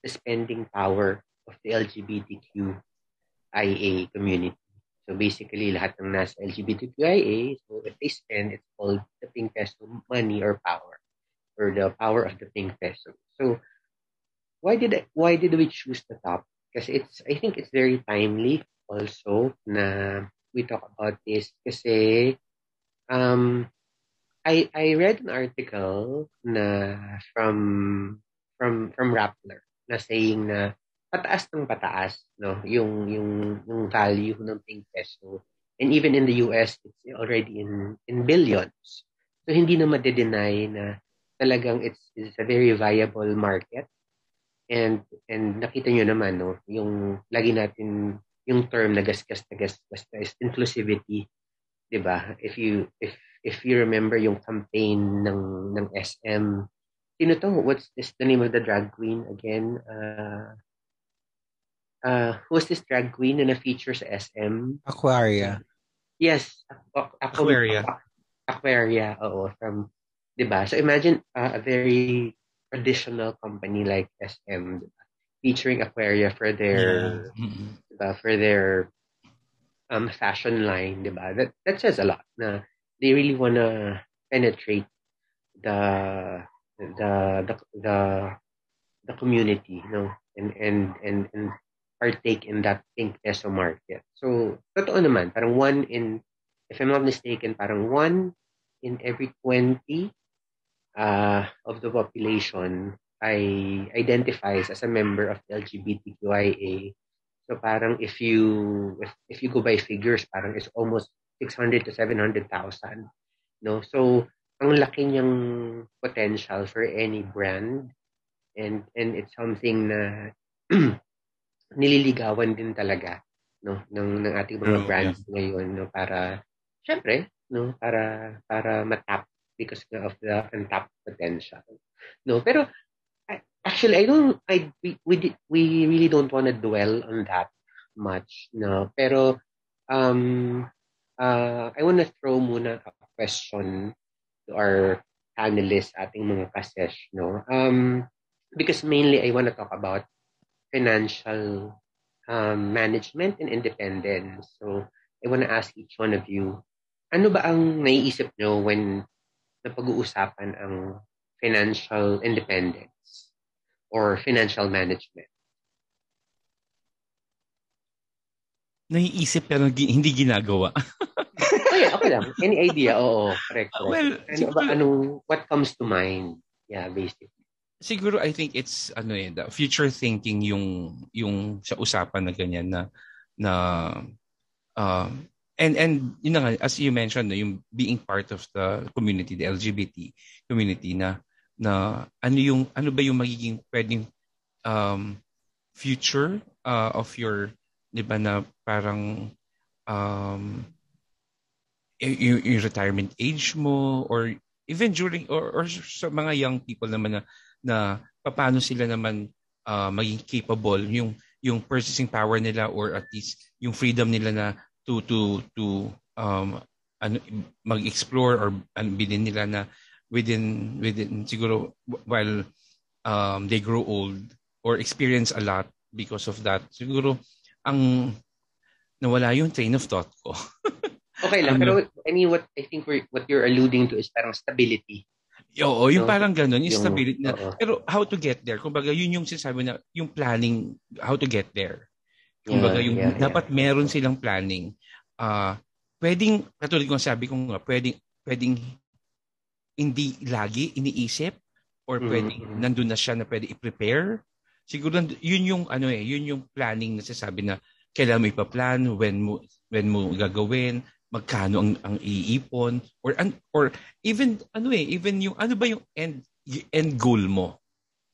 the spending power of the LGBTQIA community. So basically lahat ng nasa LGBTQIA so if they spend it's called the pink peso money or power or the power of the pink peso. So why did I, why did we choose the topic? Because it's I think it's very timely also na we talk about this kasi um I I read an article na from from from Rappler na saying na pataas ng pataas no? Yung yung yung value ng pink peso. And even in the US it's already in in billions. So hindi na ma-deny na talagang it's, it's a very viable market. And and nakita nyo naman no? Yung lagi natin yung term na gasgas na gasgas na is inclusivity 'di ba? If you if if you remember yung campaign ng ng SM sino to what's this the name of the drag queen again uh uh who's this drag queen na na-feature sa SM Aquaria. yes ako, ako Aquaria. Aquaria oo from 'di ba so imagine uh, a very traditional company like SM diba? featuring Aquaria for their Yeah. Diba, for their um fashion line, diba? That that says a lot na they really wanna penetrate the the the the, the community, no? And and and and partake in that pink peso market. So, totoo naman, parang one in if I'm not mistaken, parang one in every 20 uh, of the population I identifies as a member of the LGBTQIA So parang if you if, if you go by figures, parang it's almost 600 to 700,000. No? So ang laki niyang potential for any brand and and it's something na nililigawan din talaga no ng ng ating mga True, brands ngayon no para syempre no para para matap because of the untapped potential. No, pero actually, I don't, I, we, we, we really don't want to dwell on that much, no. Pero, um, uh, I want to throw muna a question to our panelists, ating mga kasesh, no. Um, because mainly I want to talk about financial um, management and independence. So, I want to ask each one of you, ano ba ang naiisip nyo when napag-uusapan ang financial independence or financial management? Naiisip pero hindi ginagawa. oh yeah, okay lang. Any idea? Oo, correct. correct. Well, ano siguro, ba, anong, what comes to mind? Yeah, basically. Siguro I think it's ano eh, the future thinking yung yung sa usapan na ganyan na na uh, and and yun nga, as you mentioned yung being part of the community the LGBT community na na ano yung ano ba yung magiging pwedeng um, future uh, of your 'di ba na parang um yung, yung retirement age mo or even during or, or sa mga young people naman na na paano sila naman uh, maging capable yung yung purchasing power nila or at least yung freedom nila na to to to um ano mag-explore or ano, bilhin nila na within within siguro while um, they grow old or experience a lot because of that. Siguro ang nawala yung train of thought ko. okay lang, pero I mean what I think we're, what you're alluding to is parang stability. Oo, yung no? parang ganun, yung, yung stability na. Uh-oh. Pero how to get there? Kumbaga, yun yung sinasabi na, yung planning, how to get there. Kumbaga, yeah, yung yeah, dapat yeah. meron silang planning. Uh, pwedeng, katulad ko sabi ko nga, pwedeng, pwedeng hindi lagi iniisip or pwedeng mm-hmm. nandun na siya na pwede i-prepare siguro yun yung ano eh, yun yung planning na sasabi na kailan mo ipaplan, when mo when mo gagawin, magkano ang ang iipon or an, or even ano eh, even yung ano ba yung end yung end goal mo.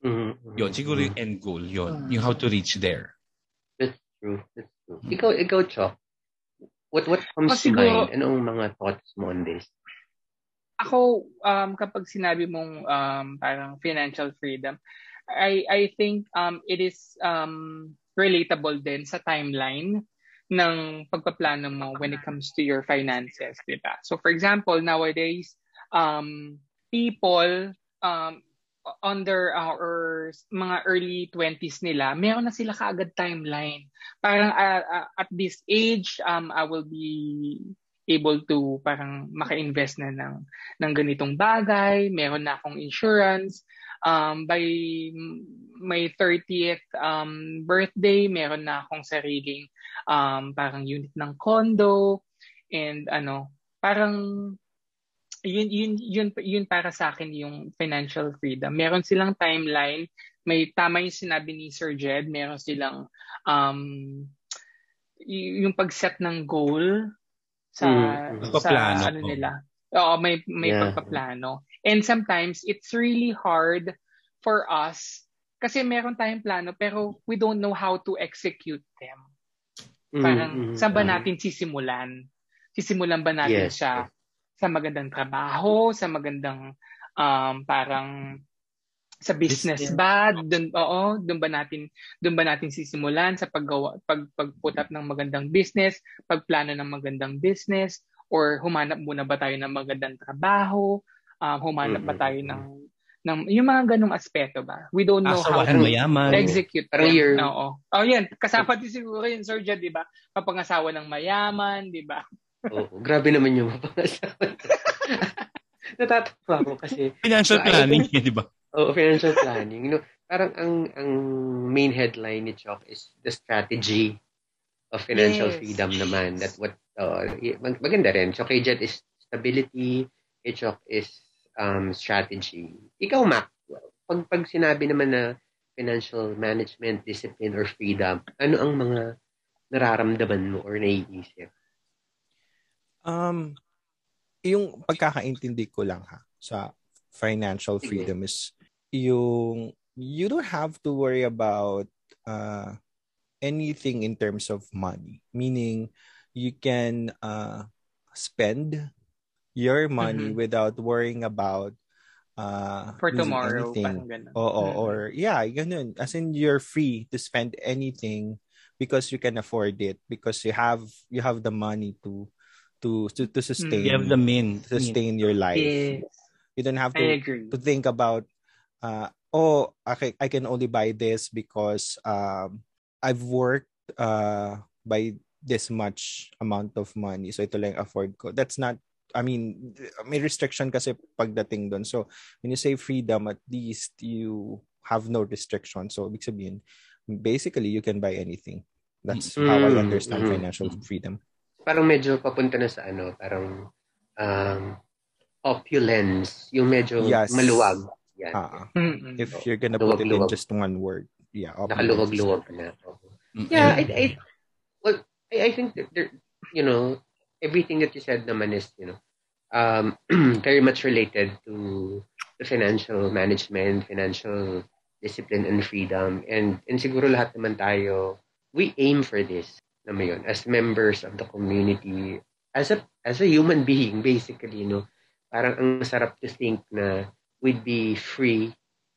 Mm-hmm. Yun, siguro yung end goal, yun. Mm-hmm. Yung how to reach there. That's true. That's true. Ikaw, ikaw, Chok. What what comes oh, siguro, to mind? Anong mga thoughts mo on this? Ako, um, kapag sinabi mong um, parang financial freedom, I I think um it is um relatable din sa timeline ng pagpaplano mo when it comes to your finances, di ba? So for example, nowadays um people um under our mga early 20s nila, meron na sila kaagad timeline. Parang uh, uh, at this age, um, I will be able to parang maka-invest na ng, ng ganitong bagay, meron na akong insurance, um, by my 30th um, birthday, meron na akong sariling um, parang unit ng condo and ano, parang yun yun yun yun para sa akin yung financial freedom. Meron silang timeline, may tama yung sinabi ni Sir Jed, meron silang um yung pag-set ng goal sa mm. sa ano nila. Oo, may may yeah. pagpaplano. And sometimes it's really hard for us kasi meron tayong plano pero we don't know how to execute them. Mm, Parang mm-hmm. saan ba natin sisimulan? Sisimulan ba natin yes. siya sa magandang trabaho, sa magandang um, parang sa business, ba doon oo doon ba natin doon ba natin sisimulan sa paggawa pag pag-put up ng magandang business pagplano ng magandang business or humanap muna ba tayo ng magandang trabaho um, humanap mm-hmm. tayo ng ng yung mga ganong aspeto ba? We don't know Asawahan how to mayaman. execute career. oo. Oh yan. Kasama din siguro yun Sir Jed di ba? Papangasawa ng mayaman di ba? Oh, grabe naman yung mapangasawa. Natatawa ko kasi financial planning di ba? Oh financial planning. You know parang ang ang main headline ni Chok is the strategy of financial yes. freedom naman. That what uh, maganda rin. So kay Jed is stability. Kay Chok is um, strategy. Ikaw, Mac, pag, pag sinabi naman na financial management, discipline, or freedom, ano ang mga nararamdaman mo or naiisip? Um, yung pagkakaintindi ko lang ha sa financial freedom is yung you don't have to worry about uh, anything in terms of money. Meaning, you can uh, spend your money mm-hmm. without worrying about uh, for tomorrow. Anything. Oo, mm-hmm. or yeah, ganun. As in, you're free to spend anything because you can afford it because you have you have the money to to to, to sustain you have the mean sustain your life yes. you don't have to to think about uh oh I, I can only buy this because um I've worked uh by this much amount of money so ito lang afford ko that's not I mean, may restriction kasi pagdating doon. So, when you say freedom, at least you have no restriction. So, ibig sabihin, basically, you can buy anything. That's mm-hmm. how I mm, understand mm-hmm. financial freedom. Parang medyo papunta na sa ano, parang um, opulence, yung medyo yes. maluwag. Yan. Uh, mm-hmm. If you're gonna luwag, put it in just one word. Yeah. Nakaluwag-luwag na. Yeah, I, I, well, I, I think that there, you know, everything that you said naman is, you know, um, very much related to the financial management, financial discipline and freedom. And, and siguro lahat naman tayo, we aim for this naman yun, as members of the community, as a, as a human being, basically, you know, parang ang sarap to think na we'd be free,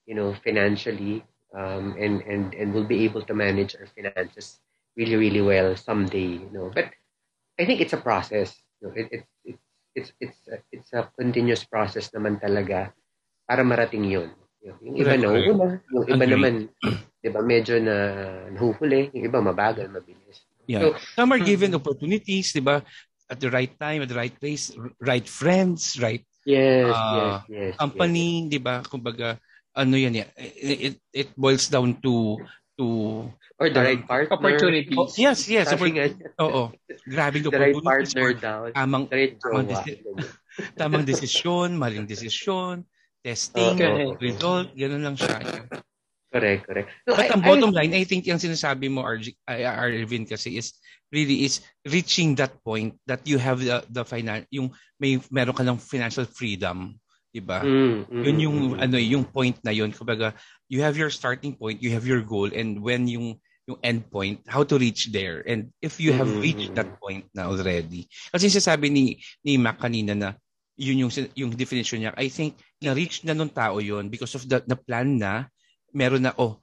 you know, financially, um, and, and, and we'll be able to manage our finances really, really well someday, you know. But I think it's a process. You know, it, it, it, it's it's a, it's a continuous process naman talaga para marating yun. Yung iba na una, yung iba Agreed. naman, di ba, medyo na nahuhuli, yung iba mabagal, mabilis. Yeah. So, Some are given opportunities, di ba, at the right time, at the right place, right friends, right yes, uh, yes, yes, company, yes. di ba, kumbaga, ano yan, it, it boils down to to Or the right partner. Opportunities. Oh, yes, yes. Oppor- Oo. Grabe the right partner daw. Tamang, right tamang, desi- tamang desisyon, maling desisyon, testing, okay. result, gano'n lang siya. Correct, correct. So, But I, ang bottom I, line, I think yung sinasabi mo, RG, Arvin, kasi is really is reaching that point that you have the, the final, yung may meron ka ng financial freedom 'di ba? Mm, mm, yun yung mm, ano yung point na yun. Kumbaga, you have your starting point, you have your goal and when yung yung end point, how to reach there. And if you have mm-hmm. reached that point na already. Kasi sabi ni ni Mac kanina na yun yung yung definition niya. I think na-reach na nung tao yon because of the, the plan na meron na oh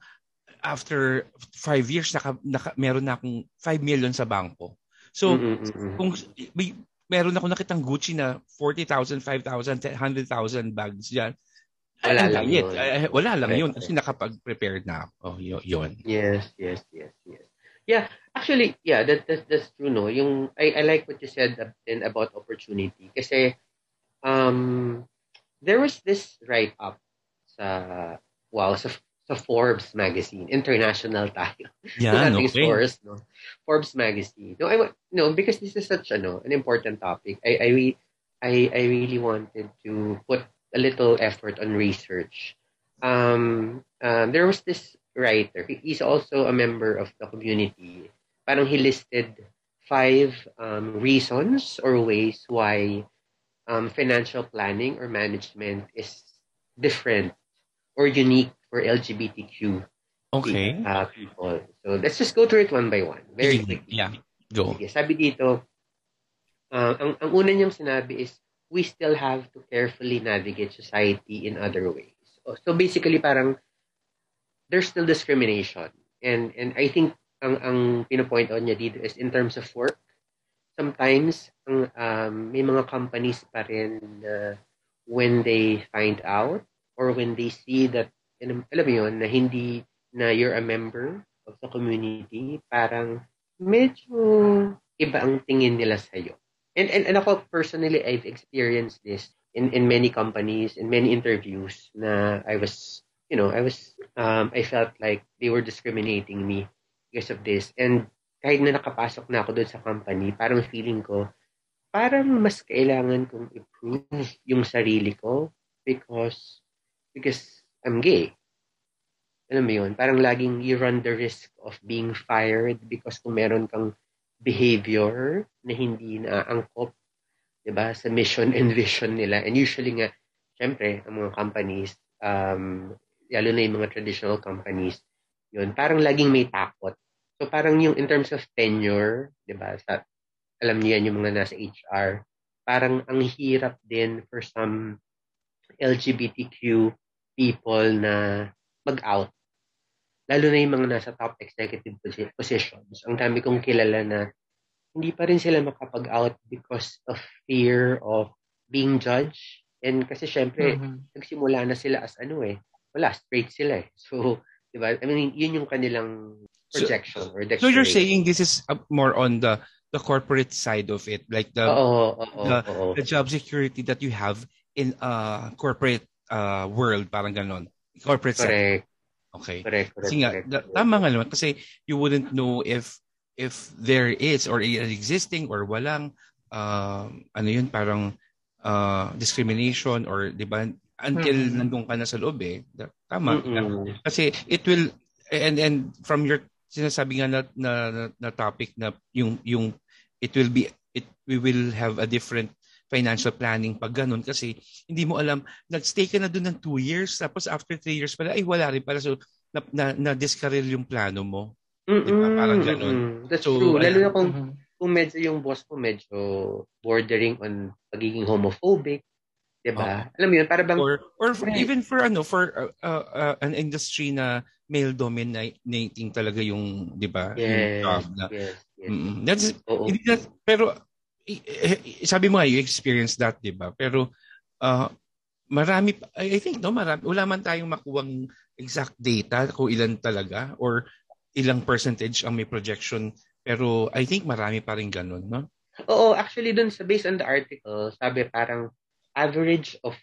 after five years naka, naka meron na akong 5 million sa bangko. So mm-hmm. kung may, meron ako nakitang Gucci na 40,000, 5,000, 100,000 bags diyan. Wala lang yun. Uh, wala lang yun kasi nakapag-prepared na ako. Oh, yun. Yes, yes, yes, yes. Yeah, actually, yeah, that, that that's true no. Yung I, I like what you said then about opportunity kasi um there was this write up sa wow sa sa Forbes magazine, international tayo. Yeah, no, okay. source, no. Forbes magazine. No, I no because this is such ano, an important topic. I I I I really wanted to put a little effort on research. Um, um, there was this writer. He's also a member of the community. Parang he listed five um, reasons or ways why um, financial planning or management is different or unique for LGBTQ okay. uh, people. So let's just go through it one by one. Very quickly. Yeah, go. Sige, sabi dito, uh, ang, ang una niyang sinabi is we still have to carefully navigate society in other ways. So basically parang there's still discrimination. And and I think ang ang pinopoint out niya dito is in terms of work. Sometimes ang um, may mga companies pa rin uh, when they find out or when they see that alam mo yun, na hindi na you're a member of the community, parang medyo iba ang tingin nila sa'yo. And, and, and ako personally, I've experienced this in, in many companies, in many interviews na I was, you know, I was, um, I felt like they were discriminating me because of this. And kahit na nakapasok na ako doon sa company, parang feeling ko, parang mas kailangan kong improve yung sarili ko because, because I'm gay. Alam mo yun? Parang laging you run the risk of being fired because kung meron kang behavior na hindi na angkop 'di ba sa mission and vision nila and usually nga syempre ang mga companies um lalo na yung mga traditional companies yun parang laging may takot so parang yung in terms of tenure 'di ba sa alam niyo yan yung mga nasa HR parang ang hirap din for some LGBTQ people na mag-out. Lalo na yung mga nasa top executive positions. Ang dami kong kilala na hindi pa rin sila makapag-out because of fear of being judged. And kasi syempre, mm-hmm. nagsimula na sila as ano eh. Wala, straight sila eh. So, di ba? I mean, yun yung kanilang projection so, or declaration. So you're saying this is more on the the corporate side of it, like the oh, oh, oh, the, the job security that you have in a corporate uh, world, parang ganon. Corporate correct. Sector. Okay. Correct, correct, kasi nga, correct, correct. tama nga naman. Kasi you wouldn't know if if there is or existing or walang uh, ano yun, parang uh, discrimination or di ba until mm-hmm. nandun ka na sa loob eh. Tama. Mm-hmm. Kasi it will and and from your sinasabi nga na, na, na topic na yung yung it will be it we will have a different financial planning pag ganun kasi hindi mo alam nagstay ka na doon ng two years tapos after three years pala ay wala rin pala so na, na, na discarril yung plano mo diba? parang ganun that's so, true lalo na kung uh-huh. kung medyo yung boss mo medyo bordering on pagiging homophobic 'di ba? Uh, Alam mo 'yun, para bang or or for, even for ano for uh, uh, uh, an industry na male dominating talaga yung 'di ba? Yes, yung job na. Yes, yes. Mm, that's hindi na, pero sabi mo nga you experience that 'di ba? Pero uh, marami I think no marami wala man tayong makuwang exact data kung ilan talaga or ilang percentage ang may projection pero I think marami pa rin ganun, no? Oo, actually dun sa based on the article, sabi parang average of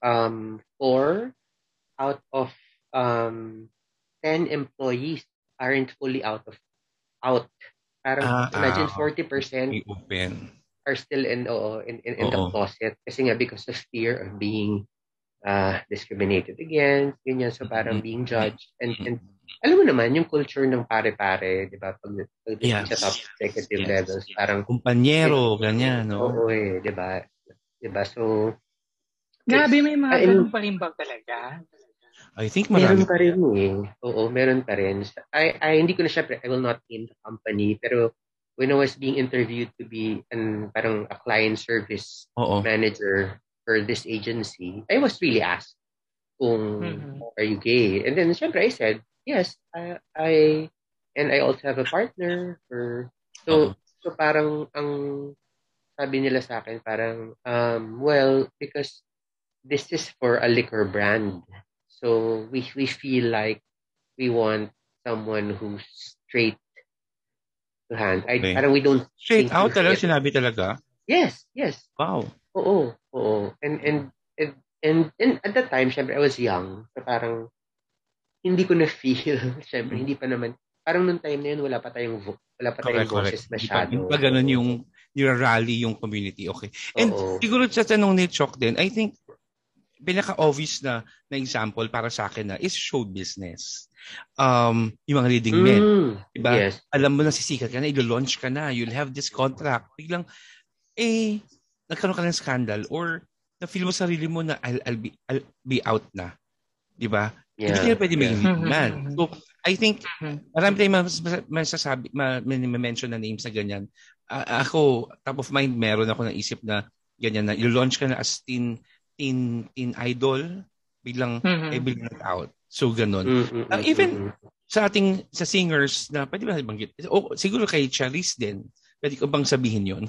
um, four out of um, 10 employees aren't fully out of out. Parang ah, imagine ah, 40% open. Are still in oo, in, in, in the closet kasi nga because of fear of being uh, discriminated against, ganyan. So parang mm-hmm. being judged. And, and alam mo naman, yung culture ng pare-pare, di ba? Pag, pag yes. sa top executive yes. levels, parang... Kumpanyero, ganyan, no? Oo eh, di ba? Diba? So, Grabe, may mga ganun pa rin ba talaga? I think marami. Meron pa rin eh. Oo, meron pa rin. I, I, hindi ko na syempre, I will not name the company, pero when I was being interviewed to be an, parang a client service Oo. manager for this agency, I was really asked kung, mm-hmm. are you gay? And then syempre I said, yes, I, I and I also have a partner for, so, Uh-oh. so parang ang sabi nila sa akin parang um well because this is for a liquor brand so we we feel like we want someone who's straight hand. I okay. parang we don't straight out talaga sinabi talaga? Yes yes. Wow. Oo oo. And and and and, and at that time syempre I was young. So parang hindi ko na feel syempre hindi pa naman. Parang nung time na yun wala pa tayong wala pa tayong correct, boses masyado. Hindi pa, ganun yung rally yung community. Okay. And Oo. siguro sa tanong ni Chok din, I think pinaka-obvious na, na example para sa akin na is show business. Um, yung mga leading men. Mm, diba? Yes. Alam mo na sisikat ka na, ilo-launch ka na, you'll have this contract. Biglang, eh, nagkaroon ka ng scandal or na-feel mo sarili mo na I'll, I'll, be, I'll be out na. Di ba? Yeah. Hindi ka na pwede maging yeah. man. So, I think, marami tayong masasabi, ma-mention na names na ganyan uh, ako, top of mind, meron ako naisip na ganyan na, i-launch ka na as teen, teen, teen idol, biglang, mm-hmm. eh, biglang out. So, ganun. Mm-hmm. Uh, even sa ating, sa singers na, pwede ba banggit? O, siguro kay Charisse din, pwede ko bang sabihin yon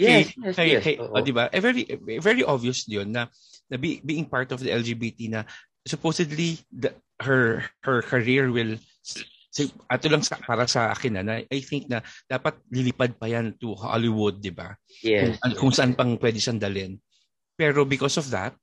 yes, yes, kay, yes. Kay, oh, di ba? Eh, very, very obvious yun na, na be, being part of the LGBT na supposedly the, her her career will So, ato lang sa, para sa akin na, I think na dapat lilipad pa yan to Hollywood, di ba? Yes. Kung, kung saan pang pwede siyang dalhin. Pero because of that,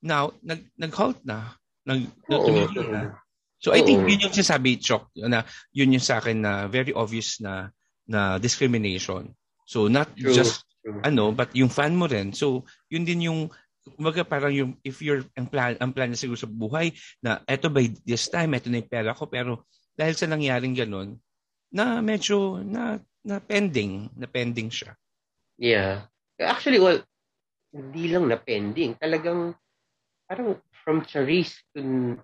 now, nag, nag-halt na. Nag, Oo, na. So, I think yun yung sinasabi, Chok, na yun yung sa akin na very obvious na na discrimination. So, not true, just, true. ano, but yung fan mo rin. So, yun din yung kumbaga parang yung if you're ang plan ang plan na siguro sa buhay na eto by this time eto na yung pera ko pero dahil sa nangyaring ganun, na medyo na, na pending, na pending siya. Yeah. Actually, well, hindi lang na pending. Talagang, parang from Charisse to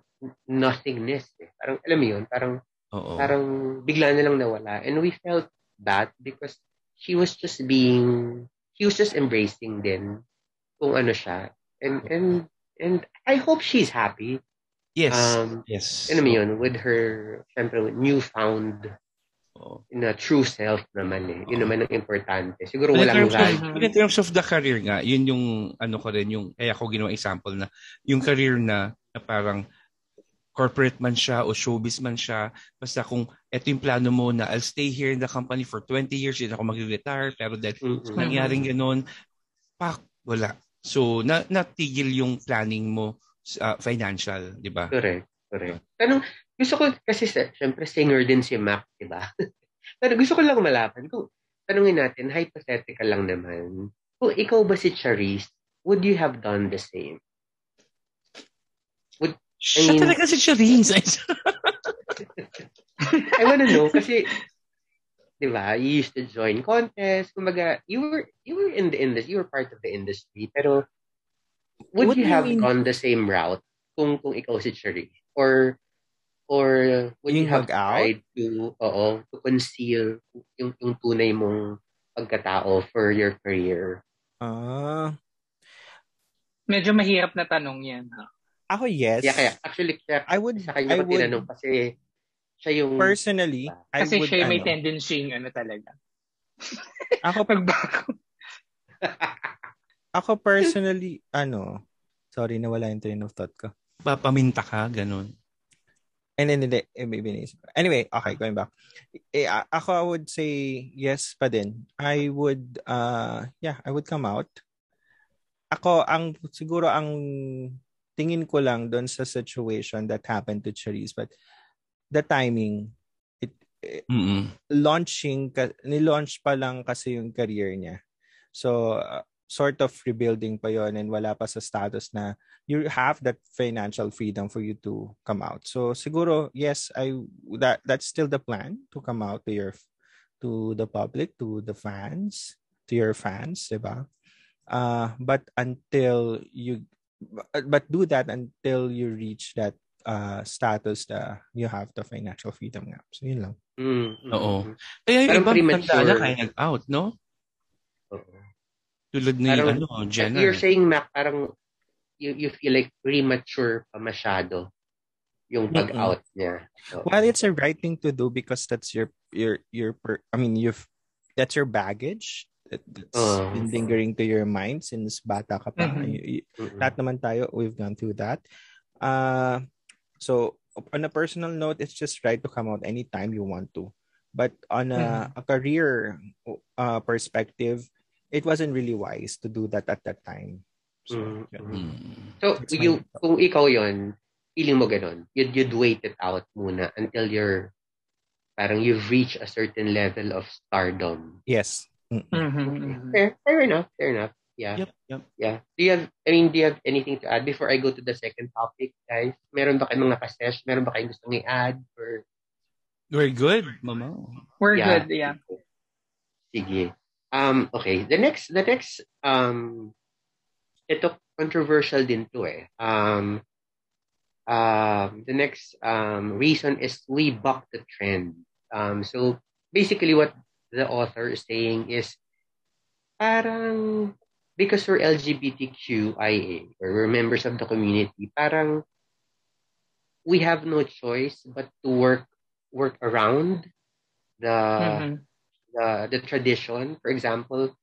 nothingness. Eh. Parang, alam mo yun, parang, Oo. parang bigla na lang nawala. And we felt that because she was just being, she was just embracing din kung ano siya. And, and, And I hope she's happy. Yes. Um, yes. Ano mo yun, with her, syempre, newfound Oo. na true self naman eh. Yun naman ang importante. Siguro But in walang terms, of, value. but in terms of the career nga, yun yung ano ko rin, yung, kaya ako ginawa example na, yung career na, na parang corporate man siya o showbiz man siya, basta kung eto yung plano mo na I'll stay here in the company for 20 years, yun ako mag-retire, pero dahil Mm-mm. nangyaring ganun, pak, wala. So, na, natigil yung planning mo uh, financial, di ba? Correct. Correct. Tanong, gusto ko, kasi syempre singer din si Mac, di ba? Pero gusto ko lang malaman, kung tanungin natin, hypothetical lang naman, kung ikaw ba si Charisse, would you have done the same? Siya mean- talaga si Charisse. I wanna know, kasi, di ba, you used to join contests, kumbaga, you were, you were in the industry, you were part of the industry, pero, would What you have mean? gone the same route kung kung ikaw si Charisse? Or, or would you Yung have mag-out? tried to, oo, to conceal yung, yung tunay mong pagkatao for your career? Ah, Medyo mahirap na tanong yan. Ha? ako yes. Kaya, kaya, actually, kaya, I would, sa kanya I ko tinanong would, kasi siya yung, personally, I Kasi would, siya may ano, tendency yung ano talaga. ako, Pagbago. ako personally, ano, sorry, nawala yung train of thought ko. Papaminta ka, ganun. And then, hindi, eh, maybe naisip ko. Anyway, okay, going back. Eh, ako, I would say yes pa din. I would, uh, yeah, I would come out. Ako, ang, siguro ang tingin ko lang doon sa situation that happened to Charisse, but the timing, it, Mm-mm. launching, nilaunch pa lang kasi yung career niya. So, uh, sort of rebuilding pa yon and wala pa sa status na you have that financial freedom for you to come out. So, siguro, yes, I that that's still the plan to come out to your to the public, to the fans, to your fans, diba? Uh, but until you but do that until you reach that uh status na you have the financial freedom nga. So, yun lang. Mm, Oo. Kaya yung Parang ibang premature. kaya nag-out, no? Oo. Tulad ni, Parang- ano, Jenna. You're saying, Mac, parang you, you feel like premature pa masyado yung pag-out niya. Oo. Well, it's a right thing to do because that's your your your per, I mean, you've that's your baggage that, that's Oh. been lingering to your mind since bata ka pa. Mhm. You- you- Mm-mm. lahat naman tayo, we've gone through that. Uh, so on a personal note, it's just right to come out anytime you want to. But on a, a career uh, perspective, it wasn't really wise to do that at that time. So, Mm, yun. mm. Mm. So, That's my you, thought. kung ikaw yon feeling mo ganun, you'd, you'd wait it out muna until you're, parang you've reached a certain level of stardom. yes. Mm. Mhm, mhm. Fair, fair enough, fair enough. Yeah, Yep, yep. yeah. Do you have, I mean, do you have anything to add before I go to the second topic, guys? Meron ba kayong mga kasesh? Meron ba kayong gustong i-add? Or, Very good, mama. We're Yeah. good, yeah. Sige. Um, okay. The next, the next, um, ito controversial din to eh. Um, um, the next um, reason is we buck the trend. Um, so basically what the author is saying is parang because we're LGBTQIA or we're members of the community, parang we have no choice but to work work around the Mhm. the the tradition. For example,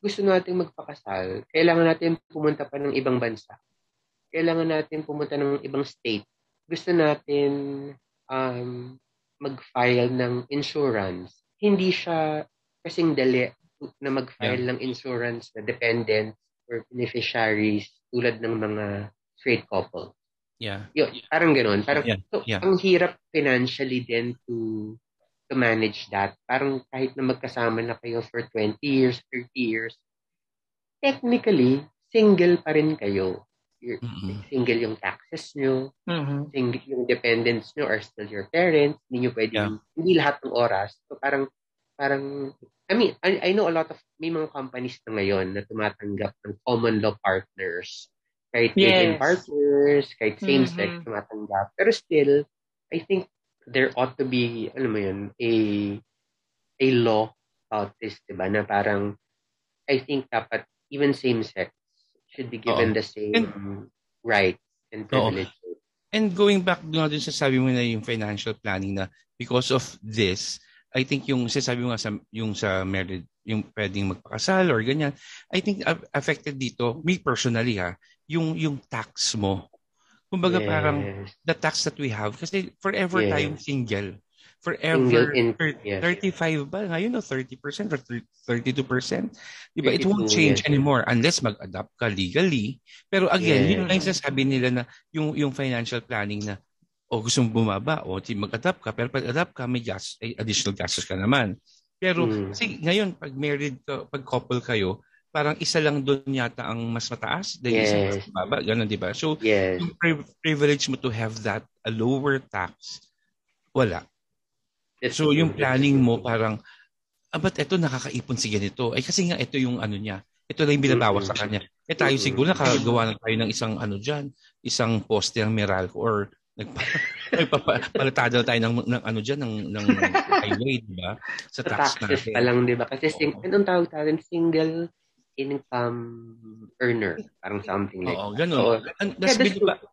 gusto nating magpakasal, kailangan natin pumunta pa ng ibang bansa. Kailangan natin pumunta ng ibang state. Gusto natin um, mag-file ng insurance. Hindi siya kasing dali na mag-file ng insurance na dependents or beneficiaries tulad ng mga straight couple. Yeah. Yun, parang ganun. Parang, Yeah, so, yeah. ang hirap financially din to to manage that. Parang kahit na magkasama na kayo for 20 years, 30 years, technically, single pa rin kayo. You're, Mm-mm. Single yung taxes nyo, Mhm. single yung dependents nyo are still your parents, hindi nyo pwedeng, hindi lahat ng oras. So parang, parang, I mean, I, I know a lot of, may mga companies na ngayon na tumatanggap ng common law partners. Kahit Yes. partners, kahit same-sex Mhm. tumatanggap. Pero still, I think there ought to be, ano mo yun, a, a law about this, di ba? Na parang, I think dapat even same-sex should be given Oo. the same rights and privileges. Oo. And going back doon din sa sabi mo na yung financial planning na because of this, I think yung sinasabi mo nga sa, yung sa married, yung pwedeng magpakasal or ganyan, I think affected dito, me personally ha, yung, yung tax mo. Kumbaga yes. parang the tax that we have, kasi forever yes. tayong single. Forever, in, yes. 35 ba? Ngayon no, 30% or 32%? Diba? It won't change yes. anymore unless mag-adapt ka legally. Pero again, yes. yun lang yung sasabi nila na yung, yung financial planning na o gusto mong bumaba o mag-adapt ka pero pag adapt ka may gas, additional gastos ka naman. Pero mm. kasi ngayon pag married ka, pag couple kayo, parang isa lang doon yata ang mas mataas dahil yes. isa mas mababa, ganun 'di ba? So yes. yung pri- privilege mo to have that a lower tax wala. It's so yung planning mo parang ah, but ito nakakaipon si ganito. Ay kasi nga ito yung ano niya. Ito lang yung binabawas sa kanya. Eh tayo siguro nakagawa na tayo ng isang ano diyan, isang poste ng Meralco or Nagpapalatado tayo ng, ng ano dyan, ng, ng highway, di ba? Sa tax natin. pa lang, di ba? Kasi sing, anong tawag natin? Single income earner. Parang something like Oo, ganun. So, And, that's yeah, that's,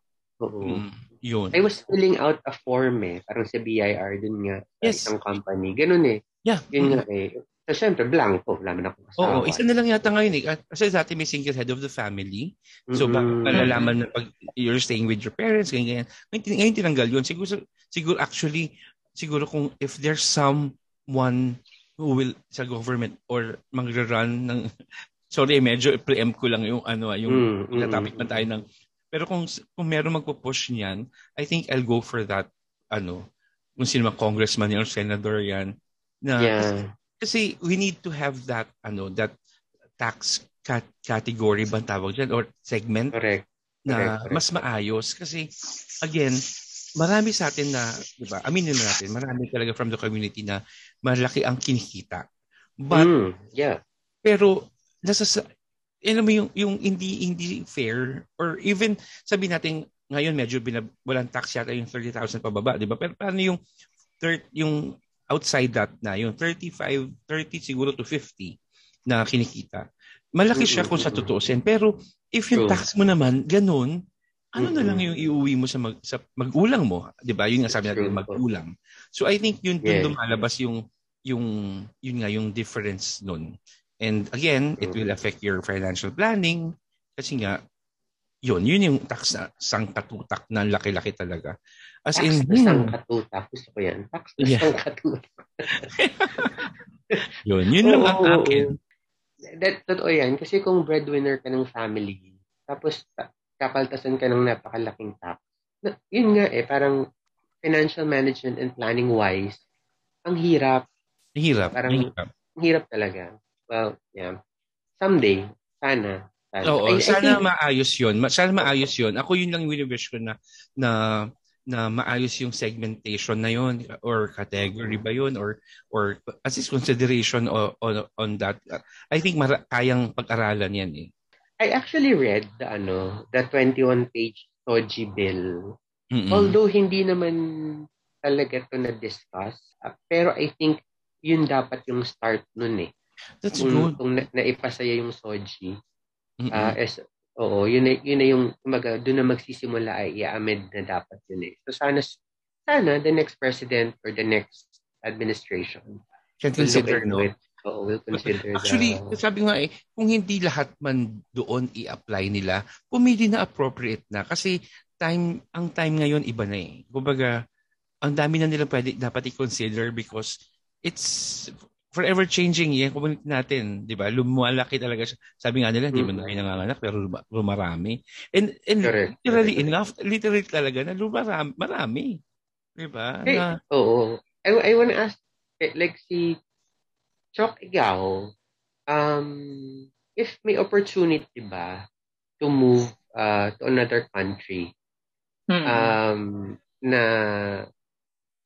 Oo. Mm, yun. I was filling out a form eh. Parang sa BIR dun nga. Yes. Sa isang company. Ganun eh. Yeah. Yun mm. nga eh. So, syempre, blanco. Wala man ako kasama. Oo, isa na lang yata ngayon eh. Kasi dati may single head of the family. So, mm-hmm. malalaman na pag you're staying with your parents, ganyan, ganyan. Ngayon, ngayon tinanggal yun. Siguro, siguro actually, siguro kung if there's someone who will sa government or magra-run ng sorry medyo preempt ko lang yung ano yung mm, topic man tayo ng pero kung kung meron magpo-push niyan I think I'll go for that ano kung sino man congressman yan or senator yan na yeah. kasi we need to have that ano that tax cat- category ba tawag dyan or segment correct. na correct, correct. mas maayos. Kasi again marami sa atin na di ba aminin natin marami talaga from the community na malaki ang kinikita. But mm, yeah. pero nasa sa alam mo yung yung hindi hindi fair or even sabi natin ngayon medyo binab, walang tax yata yung 30,000 pababa, di ba? Pero paano yung third yung outside that na, yung 35, 30 siguro to 50 na kinikita. Malaki siya kung sa tutuusin. Pero if yung tax mo naman, ganun, ano na lang yung iuwi mo sa, mag, sa magulang mo? Di ba? Yun nga sabi natin, magulang. So I think yun dun yeah. lumalabas yung, yung, yun nga yung difference nun. And again, it will affect your financial planning kasi nga, yun, yun yung tax na sangkatutak na laki-laki talaga. As tax in, na hmm. sangkatutak. Gusto ko yan. Tax na yeah. sangkatutak. yun, yun lang ang akin. That, totoo yan. Kasi kung breadwinner ka ng family, tapos kapaltasan ka ng napakalaking tax, na, yun nga eh, parang financial management and planning wise, ang hirap. Hirap. Parang hirap. hirap talaga. Well, yeah. Someday, sana, Oo, I, sana I think, maayos 'yon. Sana maayos 'yon. Ako yun lang wish ko na na na maayos yung segmentation na 'yon or category ba 'yon or or as is consideration on, on, on that. I think mara- kayang pag-aralan 'yan eh. I actually read the ano, the 21 page Soji bill. Mm-mm. Although hindi naman talaga to na discuss, uh, pero I think yun dapat yung start nun eh. That's kung, good. Kung na, naipasaya yung Soji Mm-hmm. Uh, as, oo, yun na, yun na yung, kumaga, doon na magsisimula ay i-amend na dapat yun eh. So sana, sana the next president or the next administration can consider, no? It. Oo, will consider Actually, the... sabi nga eh, kung hindi lahat man doon i-apply nila, pumili na appropriate na. Kasi time, ang time ngayon iba na eh. Kumbaga, ang dami na nila pwede, dapat i-consider because it's forever changing yung community natin, 'di ba? Lumalaki talaga siya. Sabi nga nila, hindi mm. man tayo nanganganak pero lumarami. And and Correct. literally enough, literally talaga na lumarami, marami. 'Di ba? Hey, na, oo. I, I want to ask eh, like si Chok Ikaw, um if may opportunity ba to move uh, to another country hmm. um na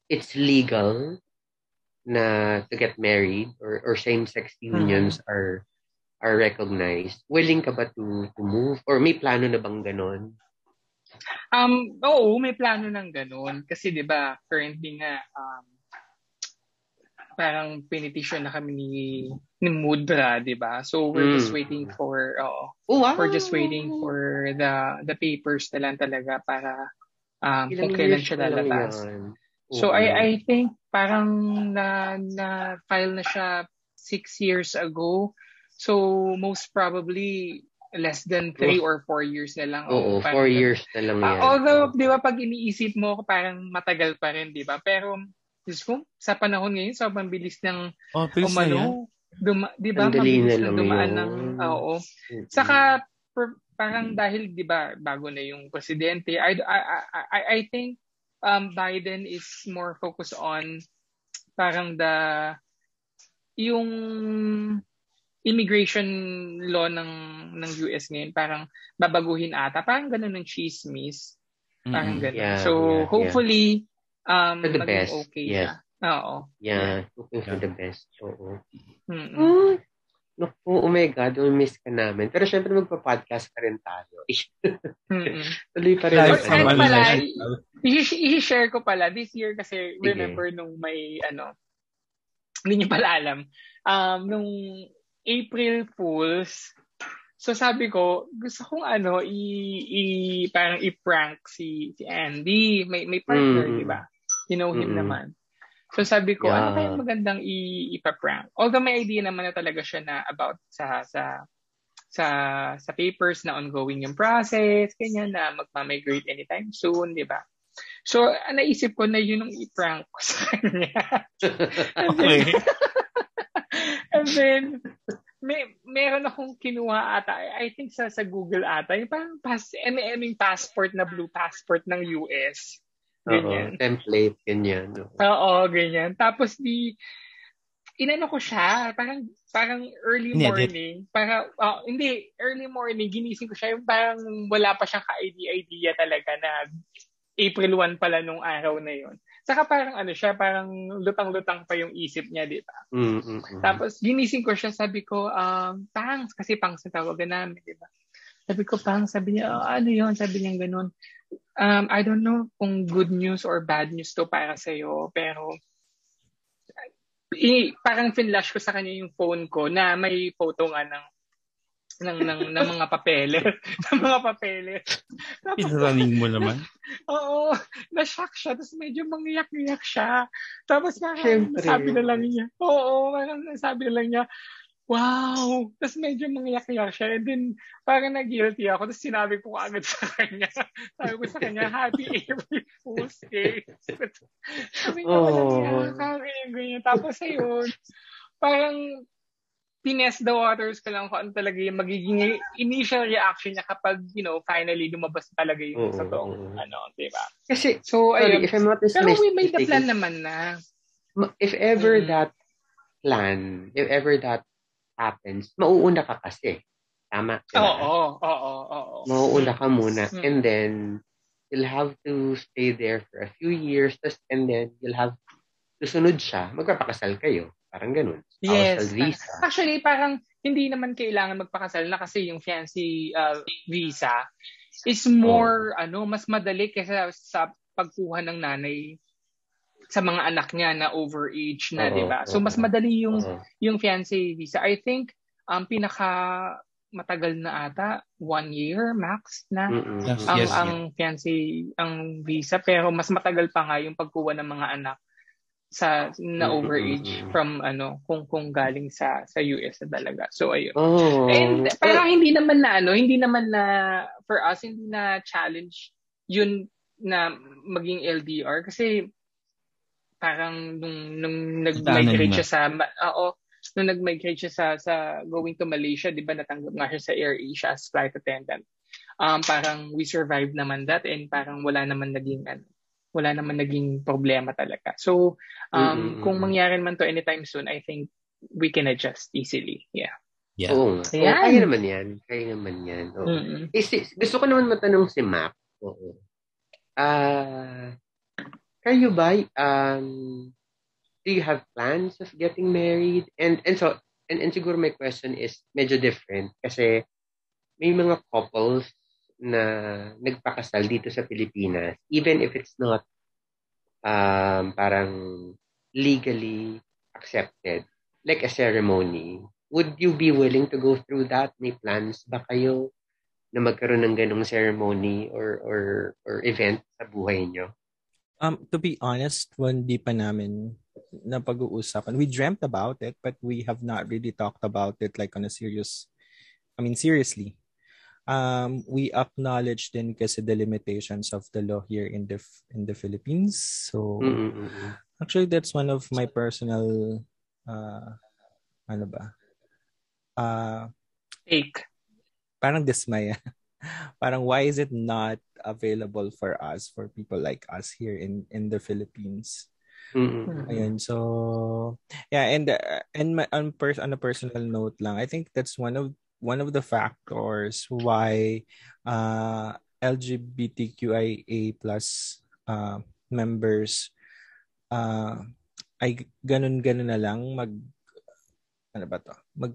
it's legal na to get married or, or same-sex unions mm-hmm. are are recognized, willing ka ba to, to move? Or may plano na bang ganon? Um, oo, may plano ng ganon. Kasi di ba currently nga, um, parang pinitisyon na kami ni, ni Mudra, di ba? So we're mm. just waiting for, oh, oh wow. we're just waiting for the the papers na lang talaga para um, kung kailan siya lalabas. So I I think parang na na file na siya six years ago. So most probably less than three oh. or four years na lang. Oo, four years na lang yan. Uh, although, di ba, pag iniisip mo, parang matagal pa rin, di ba? Pero, Diyos ko, sa panahon ngayon, sobrang bilis ng oh, umano. Duma, di ba? Mabilis na dumaan ng, oo. Saka, per, parang dahil, di ba, bago na yung presidente, I, I, I, I think um, Biden is more focused on parang the, yung immigration law ng ng US ngayon parang babaguhin ata. Parang ganun ng chismis. Parang ganun. Yeah, so yeah, hopefully yeah. um for the best. okay siya. Oo. Yeah hoping for the best. Oo. Mm-hmm. Oh, Naku, oh my God, miss ka namin. Pero syempre magpa-podcast pa rin tayo. mm-hmm. Tuloy pa rin. Or, and pala, i-share ko pala, this year kasi, Sige. remember nung may, ano, hindi niyo pala alam, um, nung April Fools, so sabi ko, gusto kong ano, i, i parang i-prank si, si Andy. May, may partner, mm. di ba? You know him mm. naman. So sabi ko, yeah. ano kayang magandang i, ipa-prank? Although may idea naman na talaga siya na about sa, sa, sa, sa papers na ongoing yung process, ganyan na magmamigrate anytime soon, di ba? So, naisip ko na yun ang i-prank ko sa kanya. okay. And then, may, meron akong kinuha ata, I think sa, sa Google ata, yung parang pass, MM passport na blue passport ng US. Ganyan. Oo, template, ganyan. Oo, ganyan. Tapos di, inano ko siya, parang parang early morning, para uh, hindi, early morning, ginising ko siya, yung parang wala pa siyang ka-idea-idea talaga na April 1 pala nung araw na yon. Saka parang ano siya, parang lutang-lutang pa yung isip niya, di ba? Mm-hmm. Tapos ginising ko siya, sabi ko, um, pangs, kasi pangs na tawagan namin, di ba? Sabi ko, pangs, sabi niya, oh, ano yon Sabi niya ganun. Um, I don't know kung good news or bad news to para sa'yo, pero i, parang finlash ko sa kanya yung phone ko na may photo nga ng ng ng ng mga papeles, ng mga papeles. Pinaraning mo naman. Oo, na-shock siya, tapos medyo mangiyak-iyak siya. Tapos parang Siyempre. sabi na lang niya, oo, parang sabi na lang niya, wow! Tapos medyo mangiyak-iyak siya. And then, parang nag-guilty ako. Tapos sinabi ko agad sa kanya. sabi ko sa kanya, Happy April Fool's Day. sabi niya, oh. walang ganyan, ganyan. Tapos ayun, parang tinest the waters ko lang kung ano talaga yung magiging initial reaction niya kapag, you know, finally lumabas talaga yung mm-hmm. totoong, ano, di ba? Kasi, so, sorry, ayun, if I'm not Pero we made the plan naman na. If ever mm-hmm. that plan, if ever that happens, mauuna ka kasi. Tama? Oo, oo, oo, oo. Mauuna ka muna. Mm-hmm. And then, you'll have to stay there for a few years, tas, and then you'll have susunod siya, magpapakasal kayo. Parang ganun. Yes. Visa. Actually, parang hindi naman kailangan magpakasal na kasi yung fiancé uh, visa is more, oh. ano, mas madali kaysa sa pagkuha ng nanay sa mga anak niya na overage na, uh-huh, 'di ba? So mas madali yung uh-huh. yung fiancé visa. I think um pinaka matagal na ata one year max na yes, ang yes, ang yeah. fiancé ang visa pero mas matagal pa nga yung pagkuha ng mga anak sa na overage from ano kung kung galing sa sa US na talaga. So ayun. Oh. And pero hindi naman na ano, hindi naman na for us hindi na challenge yun na maging LDR kasi parang nung nung nag-migrate siya sa oo, nung nag-migrate siya sa sa going to Malaysia, 'di ba natanggap nga siya sa Air Asia as flight attendant. Um parang we survived naman that and parang wala naman naging ano wala naman naging problema talaga. So, um, mm-hmm. kung mangyari man to anytime soon, I think we can adjust easily. Yeah. Yeah. Oo. Oh, kaya naman yan. Kaya naman yan. Oo. Mm-hmm. Eh, si, gusto ko naman matanong si Mac. Oo. Ah, uh, kayo ba, um, do you have plans of getting married? And, and so, and, and siguro my question is medyo different kasi may mga couples na nagpakasal dito sa Pilipinas, even if it's not um, parang legally accepted, like a ceremony, would you be willing to go through that? May plans ba kayo na magkaroon ng ganong ceremony or or or event sa buhay nyo? Um, to be honest, hindi pa namin na pag-uusapan. We dreamt about it, but we have not really talked about it like on a serious, I mean, seriously. Um, we acknowledge din kasi the limitations of the law here in the in the Philippines. So, Mm-mm-mm. actually, that's one of my personal, uh, ano ba? Uh, Take. parang dismaya. parang why is it not available for us, for people like us here in in the Philippines? Mm-mm. Ayun, so yeah, and uh, and my, on, pers- on a personal note lang, I think that's one of one of the factors why uh, LGBTQIA plus uh, members uh, ay ganun-ganun na lang mag ano ba to? Mag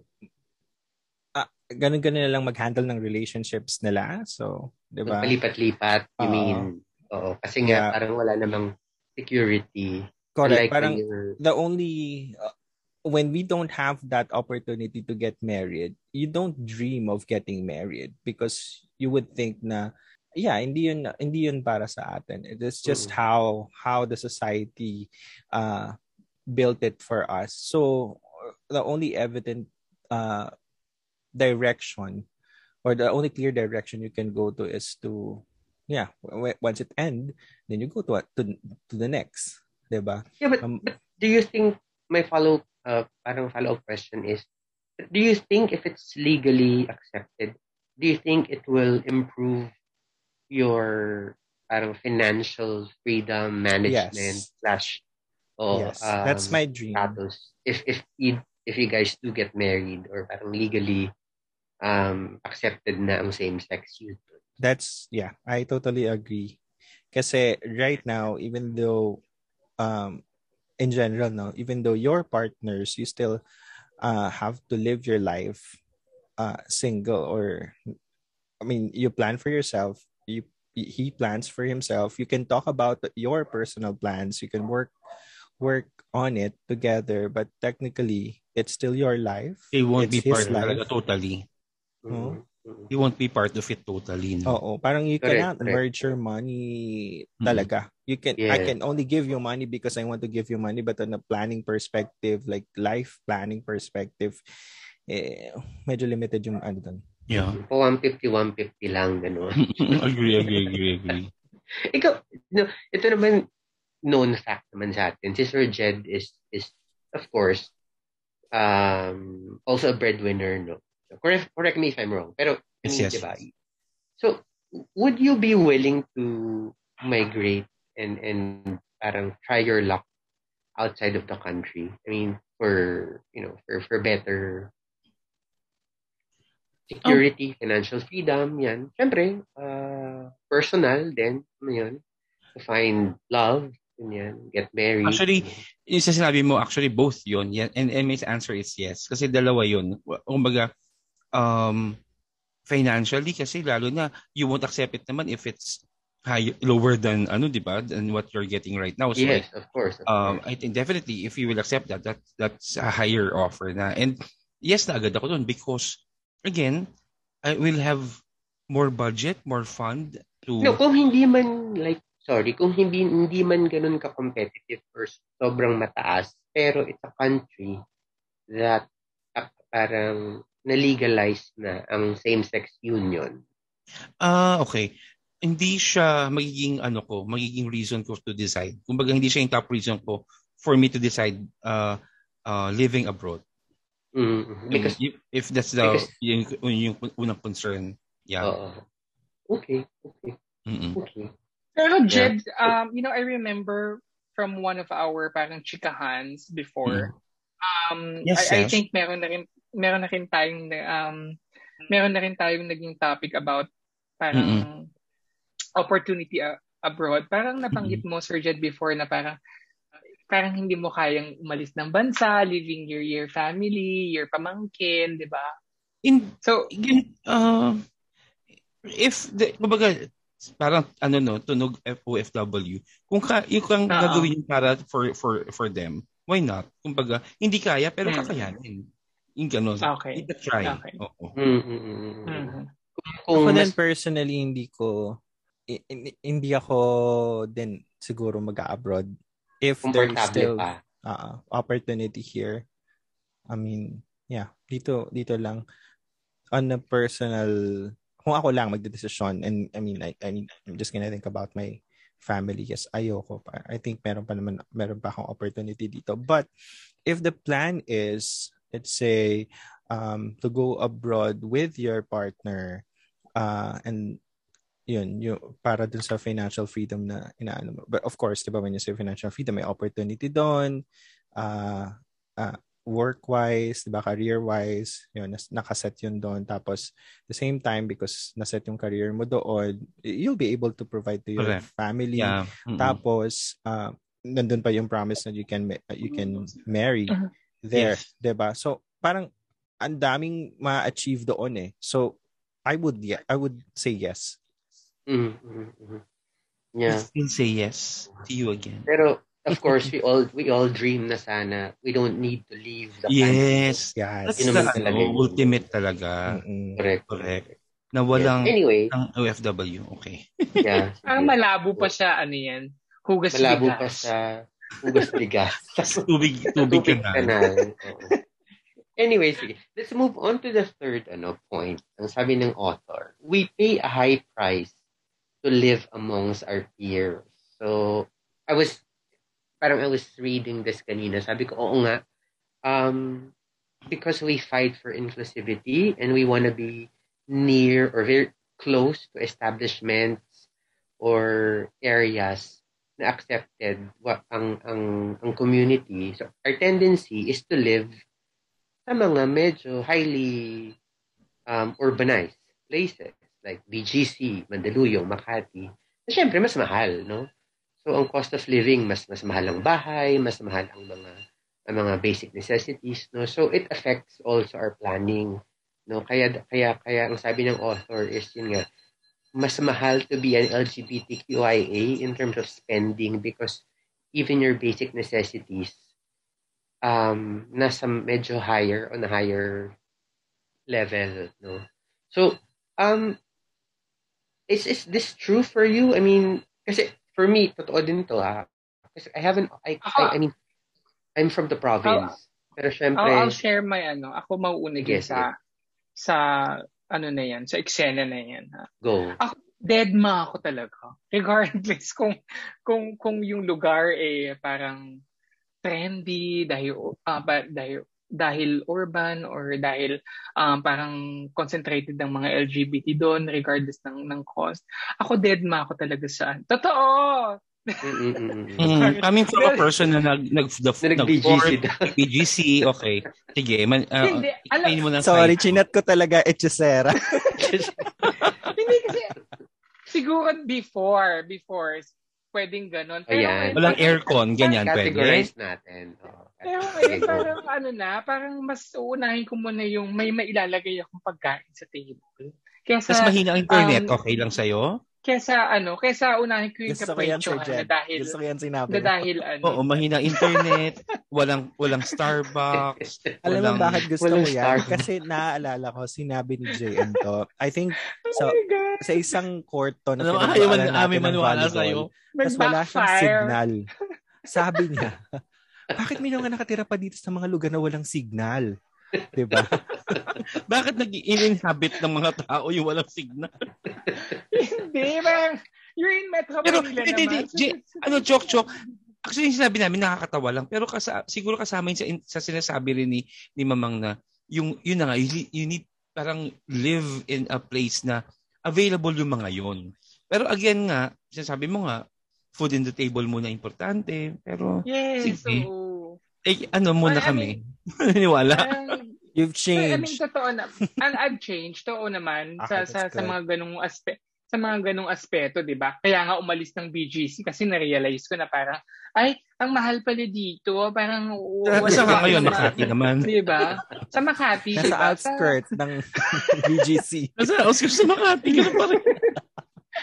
ganun-ganun na lang mag-handle ng relationships nila. So, 'di ba? Palipat-lipat, you Oo. mean. Oo. Kasi nga, Yeah. parang wala namang security. Correct. Unlike Parang the only uh, when we don't have that opportunity to get married, you don't dream of getting married because you would think na yeah, hindi yun hindi yun para sa atin. It is just Mm. how how the society uh built it for us. So the only evident uh direction or the only clear direction you can go to is to yeah, w- once it end, then you go to to, to the next, 'di ba? Yeah, but, Um, but do you think my follow uh, parang follow up question is do you think if it's legally accepted, do you think it will improve your parang financial freedom management Yes. slash oh, yes, that's um, my dream. status if if you, if you guys do get married or parang legally um accepted na ang same sex union. That's yeah, I totally agree. Kasi right now, even though um in general no, even though your partners, you still uh have to live your life uh single or I mean you plan for yourself, you he plans for himself. You can talk about your personal plans, you can work work on it together, but technically it's still your life. it won't it's be part his talaga life. totally. Mhm. Mhm. They won't be part of it totally. No? Oo, parang you Correct, cannot correct. merge your money Mm. talaga. You can I Yeah. can only give you money because I want to give you money but on a planning perspective, like life planning perspective, eh medyo limited yung ano doon. Yeah. Po 150 150 lang ganun. agree, agree, agree, agree. Ikaw, no, ito naman known fact naman sa atin. Si Sir Jed is, is of course, um, also a breadwinner, no? Correct, correct me if I'm wrong. Pero, Yes, yes. diba? So, would you be willing to migrate and, and parang try your luck outside of the country? I mean, for, you know, for, for better security, financial freedom, yan. Siyempre, uh, personal din, ano yun, to find love, yan, get married. Actually, yung sa sinabi mo, actually both yun. Yan. And, and my answer is yes. Kasi dalawa yun. Kumbaga, um, financially kasi lalo na you won't accept it naman if it's high, lower than ano, di ba? Than what you're getting right now. So yes, of course. Of um, course. I think definitely if you will accept that, that that's a higher offer na. And yes na agad ako dun because again, I will have more budget, more fund to No, kung hindi man, like, sorry, kung hindi, hindi man ganun ka-competitive or sobrang mataas, pero it's a country that uh, parang na-legalize na ang same-sex union. Ah, okay. Hindi siya magiging ano ko, magiging reason ko to decide. Kumbaga hindi siya yung top reason ko for me to decide uh, uh, living abroad. Mm, because, if that's the because- yung, yung unang concern. Yeah. oo. okay, okay, Mm-mm. okay. Pero Jed, um, you know, I remember from one of our parang chikahans before. Um, Yes, I, I yes. think meron na rin meron na rin tayong um meron na rin tayong naging topic about parang opportunity a- abroad. Parang nabanggit mo Sir Jed before na parang parang hindi mo kayang umalis ng bansa, leaving your your family, your pamangkin, 'di ba? In So, Again, uh, if the, kumbaga, parang ano no, tunog OFW. Kung ka, yung kang Oo. gagawin yung para for for for them, why not? Kumbaga, hindi kaya pero mm. kakayanin. Yung gano'n. Okay. Give try. Okay. Oo. Mm-hmm. Mhm. Kung ako din personally, hindi ko, hindi ako din siguro mag-abroad. If there's still uh, opportunity here, I mean, yeah, dito, dito lang, on a personal, kung ako lang magdedesisyon, and I mean, like, I mean, I'm just gonna think about my family. Yes, ayoko pa. I think meron pa naman, meron pa akong opportunity dito. But, if the plan is, let's say, um, to go abroad with your partner uh, and yun, yung, para dun sa financial freedom na inaano mo. But of course, di ba, when you say financial freedom, may opportunity doon, uh, uh, work-wise, di ba, career-wise, yun, nas, nakaset yun doon. Tapos, the same time, because naset yung career mo doon, you'll be able to provide to your Correct. family. Yeah. Mm-hmm. Tapos, uh, nandun pa yung promise na you can you can marry uh-huh. There, yes. 'di ba? So, parang ang daming ma-achieve doon eh. So I would yeah, I would say yes. Mm-hmm. Yeah. I say yes to you again. Pero of course we all we all dream na sana we don't need to leave the yes country. yes that's the talaga ano, ultimate talaga mm-hmm. correct correct na walang yeah. anyway ang OFW okay yeah ang malabo pa siya ano yan hugas malabo pa sa hugas bigas tubig tubig, tubig kanal Anyway, sige. Let's move on to the third ano, point. Ang sabi ng author, we pay a high price to live amongst our peers. So, I was, parang I was reading this kanina. Sabi ko, oo nga, um, because we fight for inclusivity and we want to be near or very close to establishments or areas na accepted what ang ang ang community so our tendency is to live sa mga medyo highly um, urbanized places like BGC, Mandaluyong, Makati, na syempre mas mahal, no? So ang cost of living mas mas mahal ang bahay, mas mahal ang mga ang mga basic necessities, no? So it affects also our planning, no? Kaya kaya kaya ang sabi ng author is yun nga mas mahal to be an LGBTQIA in terms of spending because even your basic necessities um, nasa medyo higher, on a higher level, no? So, um, is, is this true for you? I mean, kasi for me, totoo din to, ah. Kasi I haven't, I, I, I mean, I'm from the province. I'll, pero syempre... I'll, I'll share my ano, ako mauuna yes, sa, yes. sa, ano na yan, sa eksena na yan. Ha? Go. Ako, dead ma ako talaga. Regardless kung, kung, kung yung lugar eh parang trendy, dahil, uh, dahil, dahil urban or dahil um, parang concentrated ng mga LGBT doon regardless ng ng cost. Ako dead ma ako talaga sa Totoo! Mm, coming from a person na nag nag the, nag BGC, BGC okay sige man uh, hindi alam, mo na sorry chinat ko talaga Echesera hindi kasi siguro before before pwedeng ganon. Pero Ayan. Walang aircon, ganyan pwede. Categorize natin. Oh, Pero ngayon, parang ano na, parang mas uunahin ko muna yung may mailalagay akong pagkain sa table. Kesa, Mas mahina ang internet, um, okay lang sa'yo? Kesa ano, kesa unahin ko yung Gusto capriccio na dahil Gusto ko yan sinabi na dahil ano. Oo, mahina internet, walang walang Starbucks. Alam mo bakit gusto ko yan? Starbucks. Kasi naaalala ko, sinabi ni JM to. I think so, oh sa isang court to na ano, ayaw man namin maniwala sa'yo. Tapos wala siyang signal. Sabi niya, bakit may nga nakatira pa dito sa mga lugar na walang signal? 'Di ba? Bakit nag-inhabit ng mga tao yung walang signal? hindi, bang you're in Metro Pero, Manila hindi, naman. Hindi, ano, joke, joke. Actually, yung sinabi namin, nakakatawa lang. Pero kasa, siguro kasama yun sa, sa sinasabi rin ni, ni Mamang na, yung, yun na nga, you, you need parang live in a place na available yung mga yun. Pero again nga, sinasabi mo nga, food in the table muna importante. Pero, yes, sige. So, eh, ano muna well, kami? I mean, Wala. Um, You've changed. I mean, totoo na. And I've changed. Totoo naman okay, sa, sa, sa mga ganung aspe sa mga ganung aspeto, 'di ba? Kaya nga umalis ng BGC kasi na-realize ko na parang ay, ang mahal pala dito. Parang wala sa ngayon Makati naman. 'Di ba? Sa Makati, Nasa diba? outskirts ng BGC. Nasa outskirts sa Makati, ganun pa rin.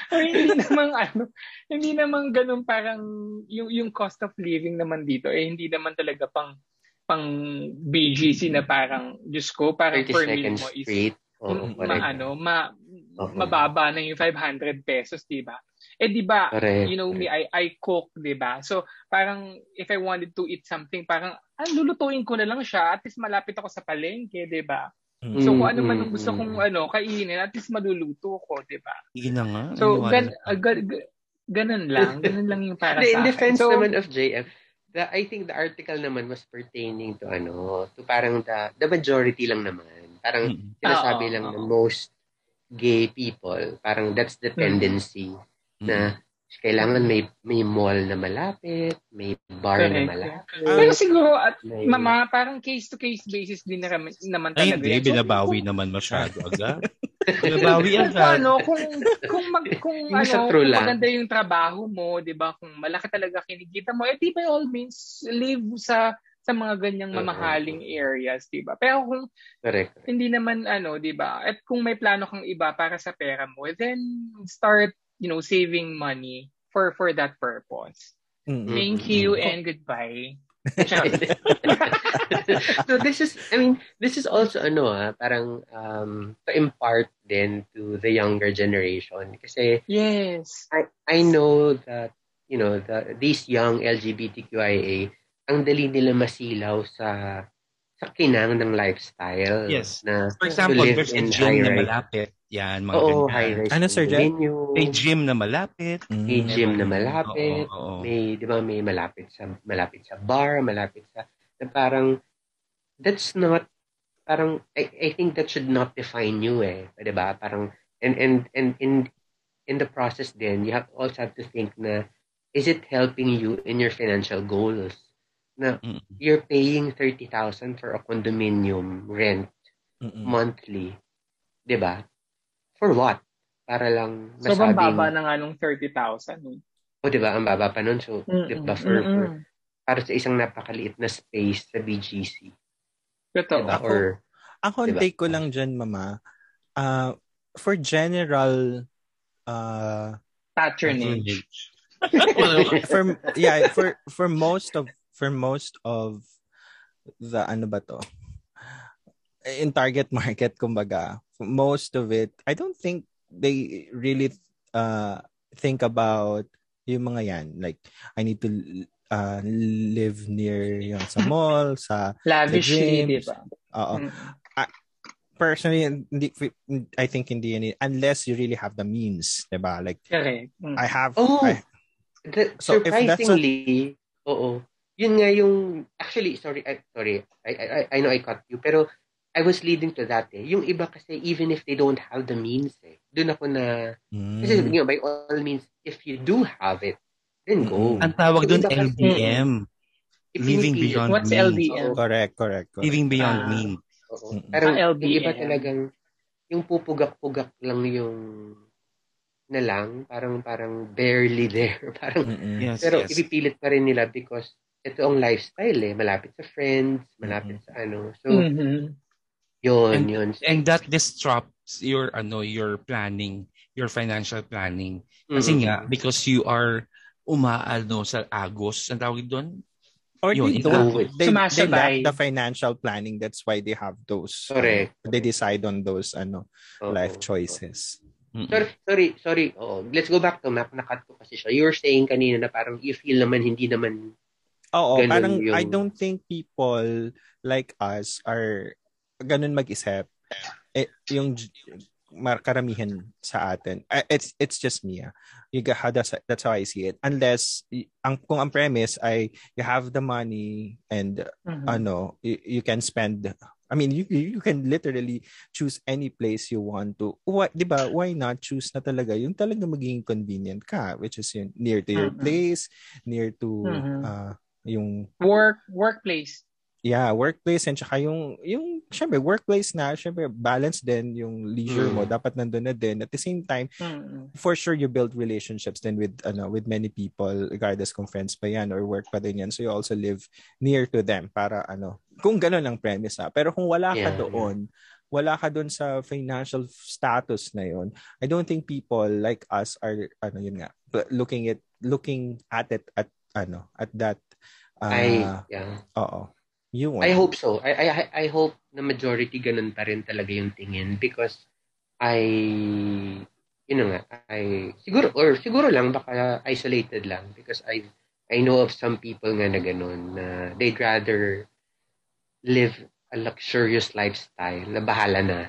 Or hindi naman ano, hindi naman ganun parang yung yung cost of living naman dito eh hindi naman talaga pang pang BGC na parang Diyos ko, parang per meal mo is. Oh, ma, ano, ma, uh-huh. mababa na yung 500 pesos, di ba? Eh, di ba, you know me, I, I cook, di ba? So, parang, if I wanted to eat something, parang, ah, lulutuin ko na lang siya, at least malapit ako sa palengke, di ba? Mm. So, kung ano man ang gusto kong ano, kainin, at least maluluto ko, di ba? Na nga. So, gan, uh, gan, gan, ganun lang. Ganun lang yung para sa In defense so, naman of JF, the, I think the article naman was pertaining to ano, to parang the, the majority lang naman. Parang mm-hmm. sinasabi oh, lang oh. ng most gay people, parang that's the tendency mm-hmm. na kailangan may may mall na malapit, may bar Correct. na malapit. Pero siguro at may... mama, parang case to case basis din na, naman talaga. Ay, hindi, binabawi so, naman masyado agad. binabawi agad. ano, kung kung mag, kung ano, kung maganda yung trabaho mo, 'di ba? Kung malaki talaga kinikita mo, eh di by all means live sa sa mga ganyang mamahaling areas, 'di ba? Pero kung Correct. hindi naman ano, 'di ba? At kung may plano kang iba para sa pera mo, then start you know, saving money for for that purpose. Mm-hmm. Thank you and goodbye. so this is, I mean, this is also ano ah, parang um, to impart then to the younger generation. Kasi yes, I I know that you know the these young LGBTQIA ang dali nila masilaw sa sa kinang ng lifestyle. Yes. Na For example, there's a gym na malapit. Yan, mga Oo, high rise. Ano, Sir Jen? May gym na malapit. Mm. May gym na malapit. Oo, oo. May, di ba, may malapit sa, malapit sa bar, malapit sa, na parang, that's not, parang, I, I think that should not define you eh. Di ba? Parang, and, and, and in, in the process then, you have also have to think na, is it helping you in your financial goals? na mm you're paying 30,000 for a condominium rent Mm-mm. monthly. 'Di ba? For what? Para lang masabing... So, baba na nga nung 30,000. O, oh, 'di ba? Ang baba pa nun. So, 'di ba for, for para sa isang napakaliit na space sa BGC. Totoo. Diba? Or, ako, diba? take ko lang dyan, mama. Uh, for general uh, patronage. for yeah, for for most of for most of the ano ba to in target market kumbaga most of it I don't think they really uh think about yung mga yan. Like I need to uh, live near yung sa mall sa lavishly di ba? Oo. Mm. uh, personally hindi, I think hindi yan unless you really have the means di ba? Like Correct. Mm. I have oh I, the, so surprisingly oo. Yun nga yung actually sorry I, sorry. I, I I know I cut you pero I was leading to that eh. Yung iba kasi even if they don't have the means eh. Doon ako na mm. kasi you know, by all means if you do have it then go. Ang tawag doon LBM. Living beyond What's means. LBM? Correct, correct, correct. Living beyond ah. means. Oo. Pero ah, LBM. yung iba talagang yung pupugak-pugak lang yung na lang, parang parang barely there. Parang, yes, pero yes. ipipilit pa rin nila because ito ang lifestyle eh. Malapit sa friends, malapit mm-hmm. sa ano. So, mm-hmm. Yun, and, yun. And that disrupts your, ano, your planning, your financial planning. Kasi mm-hmm. nga, because you are umaano sa agos, ang tawag doon? Or yun, they don't. They, they lack the financial planning. That's why they have those. Correct. Uh, they decide on those ano oh, life choices. Oh. Sorry, sorry, sorry. Oh, let's go back to map. Nakat ko kasi siya. You were saying kanina na parang you feel naman hindi naman Oo, ganun parang yung... I don't think people like us are ganun mag-isip. Eh, yung karamihan sa atin. Uh, it's it's just me. Ah. You got, that's, that's how I see it. Unless ang kung ang premise ay you have the money and mm-hmm. ano, you, you can spend I mean, you you can literally choose any place you want to. Why, 'di ba? Why not choose na talaga yung talaga maging convenient ka, which is yun, near to your mm-hmm. place, near to mm-hmm. uh, yung work workplace yeah workplace and saka yung yung syempre workplace na syempre balance din yung leisure mm. mo dapat nandoon na din at the same time mm. for sure you build relationships then with ano with many people regardless kung friends pa yan or work pa din yan so you also live near to them para ano kung gano'n ang premise ha pero kung wala yeah. ka doon wala ka dun sa financial status na yun, I don't think people like us are, ano yun nga, looking at, looking at it at, ano, at that, uh, I, yeah. Oo. You I hope so. I, I, I hope na majority ganun pa rin talaga yung tingin because I, you know nga, I, siguro, or siguro lang, baka isolated lang because I, I know of some people nga na ganun, na they'd rather live a luxurious lifestyle na bahala na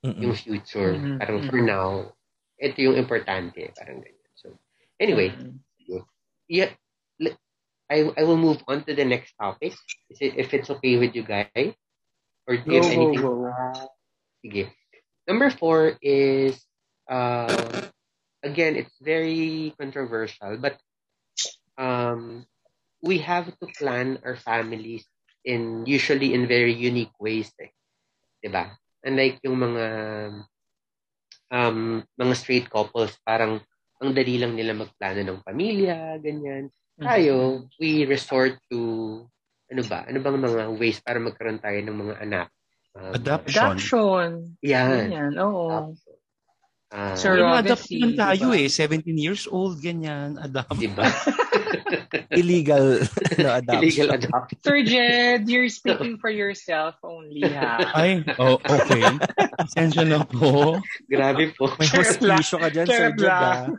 Mm-mm. yung future. Mm-hmm. Parang for now, ito yung importante. Parang ganyan. So, anyway, mm-hmm. yeah, I, I will move on to the next topic. Is it, if it's okay with you guys? Or do you have anything? Go, go. Sige. Number four is, uh, again, it's very controversial, but um, we have to plan our families in usually in very unique ways eh. 'Di ba? Unlike yung mga um mga straight couples, parang ang dali lang nila magplano ng pamilya, ganyan. Tayo, mm-hmm. we resort to, ano ba, ano bang mga ways para magkaroon tayo ng mga anak? Um, Adoption. Adoption. Yan. Yan, oo. Uh, Sir adopt naman tayo diba? eh. 17 years old, ganyan. Adopt. Diba? Illegal no, adoption. Illegal adoption. Sir Jed, you're speaking for yourself only, ha? Ay, oh, okay. Pasensya na po. Grabe po. May hostisyo ka dyan, Sir Jed, ha?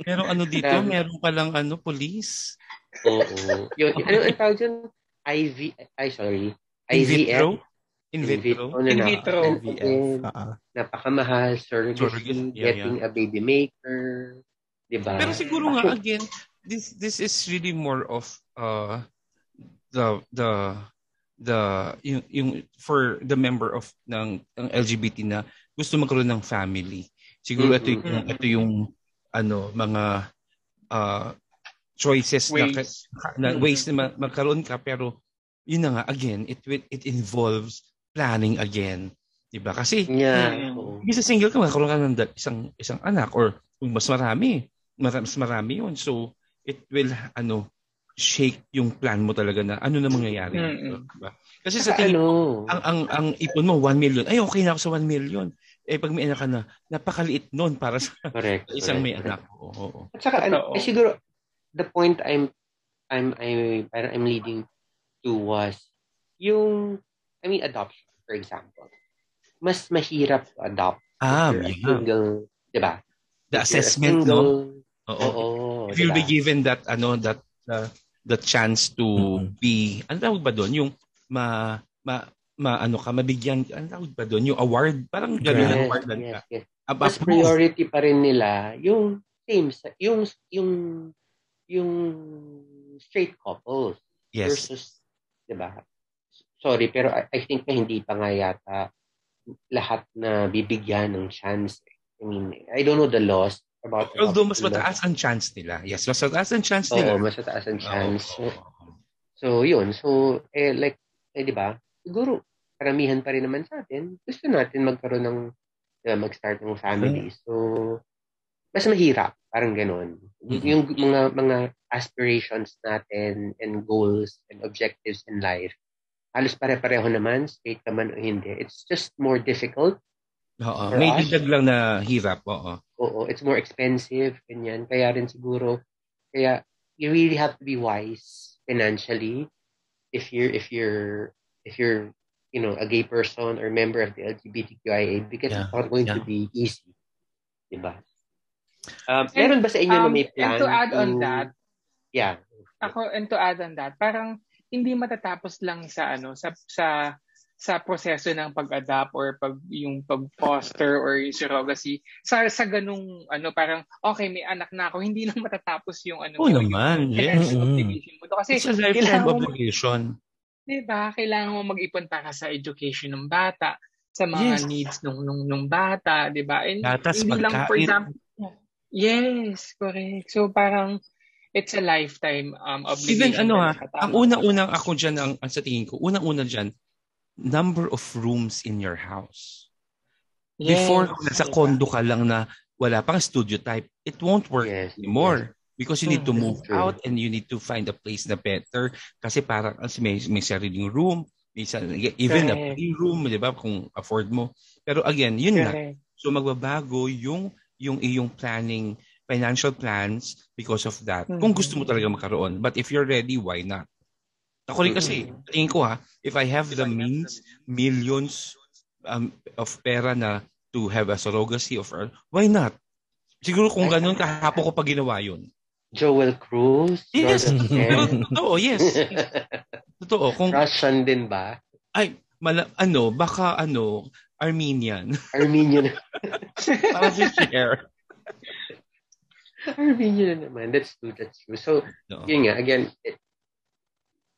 Meron ano dito, meron palang ano, police. Oo. Yung, ano ang tawag dyan? IV, ay sorry. IVF. In vitro? In vitro. In vitro. IVF. Uh-huh. Napakamahal, surrogacy, surrogate, yeah, getting yeah. a baby maker. Diba? Pero siguro nga, again, this this is really more of uh the the the yung, yung for the member of ng, ng LGBT na gusto magkaroon ng family. Siguro mm-hmm. ito yung ito yung ano mga uh, choices ways. na, na ways na magkaroon ka pero yun na nga again it will it involves planning again 'di ba kasi yeah. Mm, single ka magkaroon ka ng isang isang anak or mas marami mas marami yun so it will ano shake yung plan mo talaga na ano na mangyayari mm-hmm. diba? kasi sa tingin ano? ang ang ang ipon mo 1 million ay okay na ako sa 1 million eh pag may anak ka na, napakaliit noon para sa correct, isang correct, may anak. Oo, oo. At saka, ano, eh, siguro, the point I'm, I'm, I'm, parang I'm leading to was, yung, I mean, adoption, for example. Mas mahirap to adopt. Ah, yeah. Single, di ba? The assessment, single, no? Oo. oo If you'll diba? be given that, ano, that, uh, the chance to mm-hmm. be, ano tawag ba doon? Yung, ma, ma, maano ka, mabigyan, ano tawag ba doon? Yung award, parang gano'n yes, award yes, ka. Yes. Mas priority pa rin nila yung same, yung, yung, yung straight couples yes. versus, di ba? Sorry, pero I, I think na hindi pa nga yata lahat na bibigyan ng chance. I mean, I don't know the laws about Although mas mataas ang chance nila. Yes, mas mataas ang chance nila. Oo, mas mataas ang chance. Oh, oh. So, yun. So, eh, like, eh, di ba? Siguro, karamihan pa rin naman sa atin, gusto natin magkaroon ng, uh, mag-start ng family. Mm. So, mas mahirap, parang ganoon. Mm-hmm. Yung mga mga aspirations natin and goals and objectives in life, halos pare-pareho naman, straight naman o hindi. It's just more difficult. Oo, may didag lang na hirap, oo. Oo, it's more expensive, ganyan. Kaya rin siguro, kaya you really have to be wise financially if you're if you're if you're you know a gay person or member of the LGBTQIA because yeah. it's not going yeah. to be easy. Diba? Um, and, meron ba sa inyo um, na may plan? And to add to, on that, yeah. Ako, and to add on that, parang hindi matatapos lang sa ano sa sa sa proseso ng pag-adapt or pag yung pag-foster or yung surrogacy sa sa ganung ano parang okay may anak na ako hindi lang matatapos yung ano oh, naman yes obligation mo kasi it's a lifetime obligation 'Di ba? Kailangan mo mag-ipon para sa education ng bata, sa mga yes. needs nung nung nung bata, 'di ba? And Gatas, hindi lang for example. Yes, correct. So parang it's a lifetime um obligation. Even ano ha, ang unang-unang ako diyan ang, ang sa tingin ko, unang-una diyan number of rooms in your house. Yes. Before nasa condo ka lang na wala pang studio type, it won't work yes. anymore. Because you need to move out and you need to find a place na better. Kasi parang may, may sariling room, may, even a free room, di ba, kung afford mo. Pero again, yun na. So magbabago yung yung iyong planning, financial plans because of that. Mm-hmm. Kung gusto mo talaga magkaroon. But if you're ready, why not? Ako rin kasi, mm-hmm. tingin ko ha, if I have the means, millions um, of pera na to have a surrogacy of why not? Siguro kung ganun, kahapon ko pa ginawa yun. Joel Cruz? Yes. Totoo, yes. totoo. Kung, Russian din ba? Ay, mala, ano, baka ano, Armenian. Armenian. Para si share. Armenian naman. That's true, that's true. So, no. yun nga, again, it,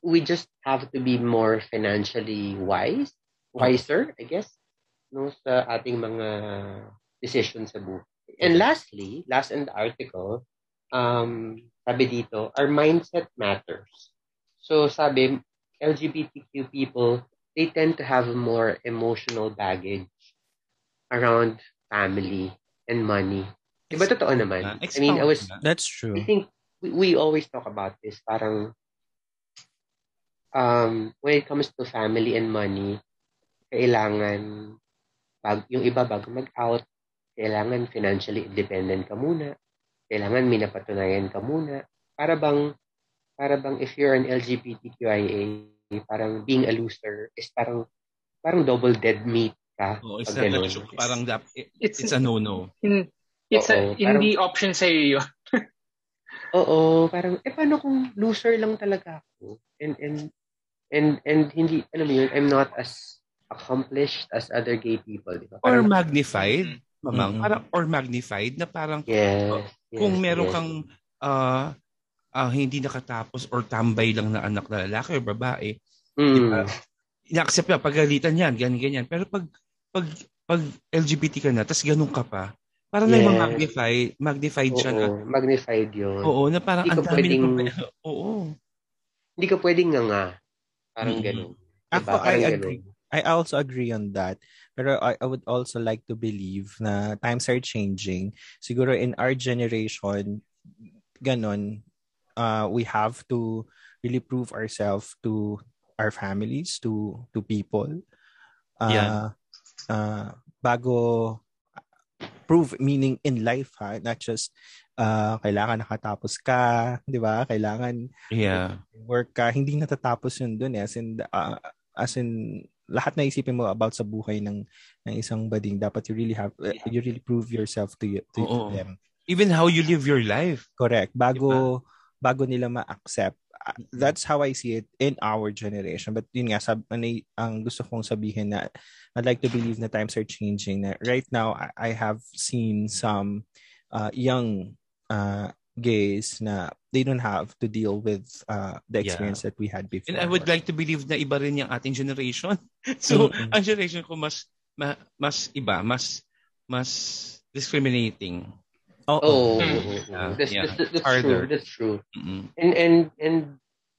we just have to be more financially wise, wiser, I guess, no, sa ating mga decisions sa buhay. And lastly, last in the article, um, sabi dito, our mindset matters. So sabi, LGBTQ people they tend to have more emotional baggage around family and money. Diba totoo naman? I mean, I was... That's true. I think we, we always talk about this. Parang, um, when it comes to family and money, kailangan, bag, yung iba bago mag-out, kailangan financially independent ka muna. Kailangan may napatunayan ka muna. Para bang, para bang if you're an LGBTQIA, parang being a loser is parang parang double dead meat ka. Oh, it's not like, parang that, it, it's, it's a no-no. In, it's Oo, a, hindi parang, option sa iyo Oo, parang eh paano kung loser lang talaga ako? And and and and hindi alam mo yun, I'm not as accomplished as other gay people, di ba? Parang, or magnified, mamang, mm-hmm. parang or magnified na parang yes, uh, kung yes, meron yes. kang uh, uh, hindi nakatapos or tambay lang na anak na lalaki o babae, mm. diba? ina-accept na, pagalitan yan, ganyan, ganyan. Pero pag, pag, pag LGBT ka na, tapos ganun ka pa, parang yes. na magnify, magnified Oo, siya na. Magnified yun. Oo, na parang ang dami pwedeng, na Oo. Hindi ka pwedeng nga nga. Parang mm-hmm. ganun. Diba? Ako, parang I agree. Ganun. I also agree on that. Pero I, I would also like to believe na times are changing. Siguro in our generation, ganon, uh, we have to really prove ourselves to our families, to to people. Uh, yeah. Uh, bago prove meaning in life ha, not just uh, kailangan nakatapos ka, 'di ba? Kailangan yeah. work ka. Hindi natatapos 'yun doon eh. As in uh, as in lahat na isipin mo about sa buhay ng ng isang bading dapat you really have uh, you really prove yourself to, to, to them even how you live your life correct bago diba? bago nila ma-accept. Uh, that's how I see it in our generation. But yun nga, sab, ano, ang gusto kong sabihin na I'd like to believe na times are changing. Na right now, I, I have seen some uh, young uh, gays na they don't have to deal with uh, the experience yeah. that we had before. And I would like to believe na iba rin yung ating generation. so, mm-hmm. ang generation ko mas ma, mas iba, mas mas discriminating. Oh, oh, yeah, that's, yeah. That's, that's, that's true. That's true. Mm-hmm. And and and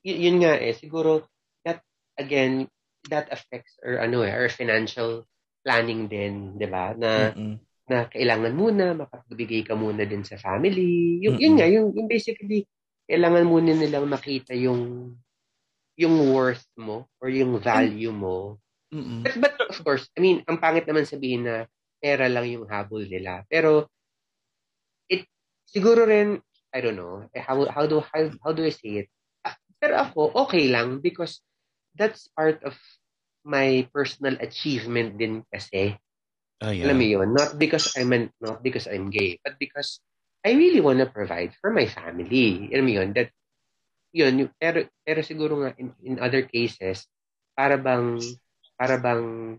y- yun nga eh siguro that again that affects or ano eh our financial planning din, 'di ba? Na mm-hmm. Na kailangan muna makapagbigay ka muna din sa family. Yung mm-hmm. yun nga yung, yung basically kailangan muna nilang makita yung yung worth mo or yung value mo. Mm-hmm. But, but of course, I mean, ang pangit naman sabihin na pera lang yung habol nila. Pero siguro rin, I don't know, eh, how, how, do, how, how do I say it? Ah, pero ako, okay lang because that's part of my personal achievement din kasi. Oh, yeah. Alam mo yun? Not because I'm an, not because I'm gay, but because I really want to provide for my family. Alam mo yun? That, yun, pero, pero siguro nga in, in other cases, para bang, para bang,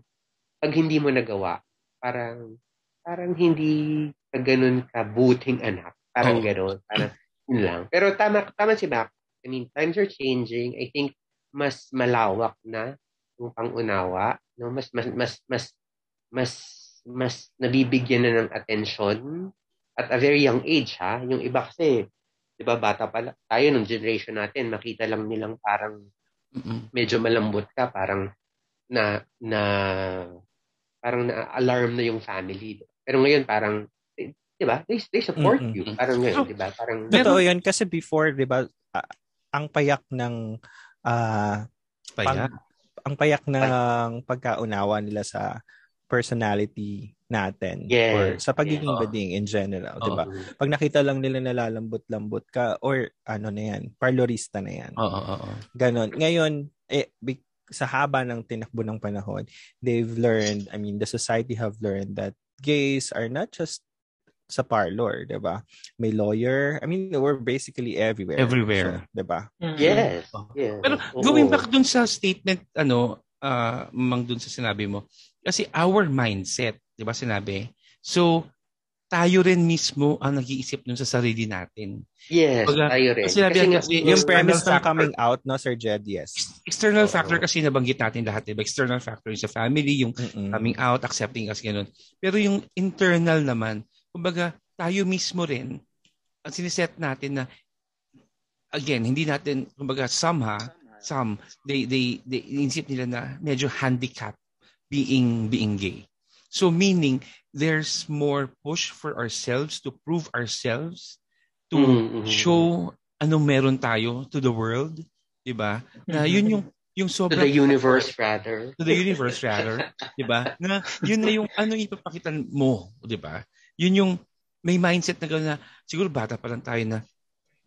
pag hindi mo nagawa, parang, parang hindi ka ganun kabuting anak. Parang oh. gano'n. Parang yun lang. Pero tama, tama si Mac. I mean, times are changing. I think mas malawak na yung pangunawa. No? Mas, mas, mas, mas, mas, mas nabibigyan na ng attention at a very young age, ha? Yung iba kasi, di ba, bata pa tayo nung generation natin, makita lang nilang parang medyo malambot ka, parang na, na, parang na-alarm na yung family. Pero ngayon, parang 'di ba? They, they support mm-hmm. you. Parang ngayon, 'di ba? Parang Totoo 'yun kasi before, 'di ba, uh, ang payak ng uh, payak. Pang, ang payak ng pagkaunawa nila sa personality natin yes. or sa pagiging yeah. bading in general, oh. 'di ba? Pag nakita lang nila nalalambot-lambot ka or ano na 'yan, parlorista na 'yan. Oo, oo, oo. Ganon. Ngayon, eh, sa haba ng tinakbo ng panahon, they've learned, I mean, the society have learned that gays are not just sa parlor, 'di ba? May lawyer. I mean, we're basically everywhere. Everywhere, so, 'di ba? Mm-hmm. Yes. yes. Pero going back dun sa statement ano, uh, mang dun sa sinabi mo, kasi our mindset, 'di ba sinabi? So, tayo rin mismo ang nag-iisip nun sa sarili natin. Yes, Baga, tayo rin. Kasi, kasi kasi yung premise ng coming out, no, Sir Jed, yes. External oh, factor kasi nabanggit natin lahat, diba? External factor sa family, yung Mm-mm. coming out, accepting us, ganun. Pero yung internal naman, kumbaga, tayo mismo rin, ang siniset natin na, again, hindi natin, kumbaga, some ha, some, they, they, they, inisip nila na medyo handicap being, being gay. So meaning, there's more push for ourselves to prove ourselves, to mm-hmm. show ano meron tayo to the world, 'di ba? Na mm-hmm. yun yung yung sobrang to the universe rather. To the universe rather, 'di ba? Na yun na yung ano ipapakita mo, 'di ba? Yun yung may mindset na gano'n na siguro bata pa lang tayo na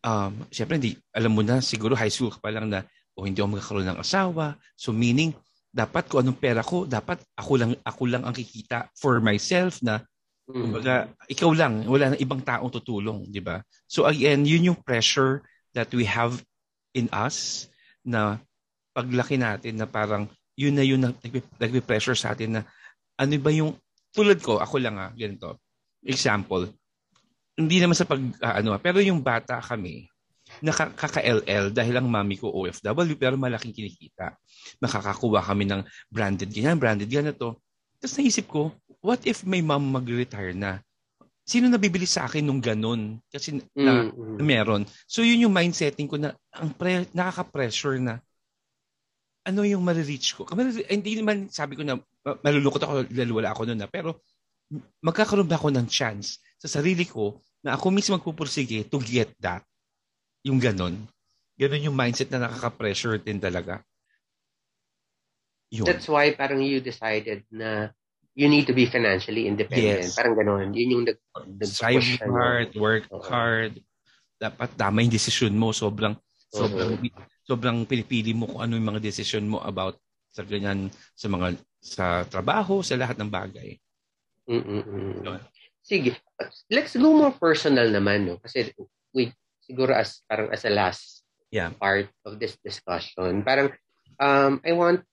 um syempre hindi alam mo na siguro high school ka pa lang na o oh, hindi ako magkakaroon ng asawa. So meaning dapat kung anong pera ko, dapat ako lang ako lang ang kikita for myself na mm. kumbaga ikaw lang, wala nang ibang taong tutulong, 'di ba? So again, yun yung pressure that we have in us na paglaki natin na parang yun na yun na nagpe-pressure sa atin na ano ba yung tulad ko, ako lang ah, ganito. Example, hindi naman sa pag uh, ano, pero yung bata kami, nakaka-LL dahil ang mami ko OFW pero malaking kinikita. Makakakuha kami ng branded ganyan, branded ganito. Tapos naisip ko, what if may mom mag-retire na? Sino nabibili sa akin nung ganun? Kasi na, mm-hmm. na meron. So yun yung mindsetting ko na ang pre, nakaka-pressure na ano yung marireach ko. Hindi naman sabi ko na malulungkot ako dahil wala ako noon na. Pero magkakaroon ba ako ng chance sa sarili ko na ako mismo magpupursige to get that? Yung ganon. Ganon yung mindset na nakaka-pressure din talaga. Yun. That's why parang you decided na you need to be financially independent. Yes. Parang ganon. Yun yung nag, nag Strive hard, work uh-huh. hard. Dapat tama yung decision mo. Sobrang, sobrang, uh-huh. sobrang pinipili mo kung ano yung mga decision mo about sa ganyan, sa mga, sa trabaho, sa lahat ng bagay. Mm-mm. Sige. Let's go more personal naman, no? Kasi we siguro as parang as a last yeah. part of this discussion. Parang um I want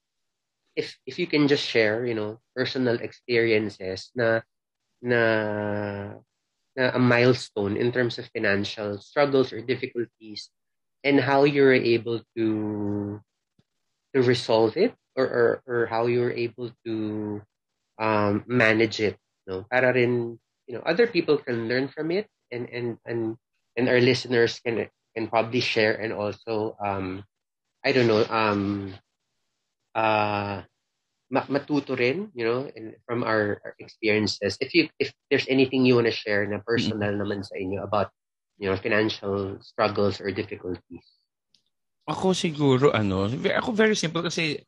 if if you can just share, you know, personal experiences na na na a milestone in terms of financial struggles or difficulties and how you're able to to resolve it or or, or how you're able to um, manage it no para rin you know other people can learn from it and and and and our listeners can can probably share and also um I don't know um uh matuto rin, you know, and from our, our, experiences. If you if there's anything you want to share na personal mm-hmm. naman sa inyo about you know financial struggles or difficulties. Ako siguro ano, ako very simple kasi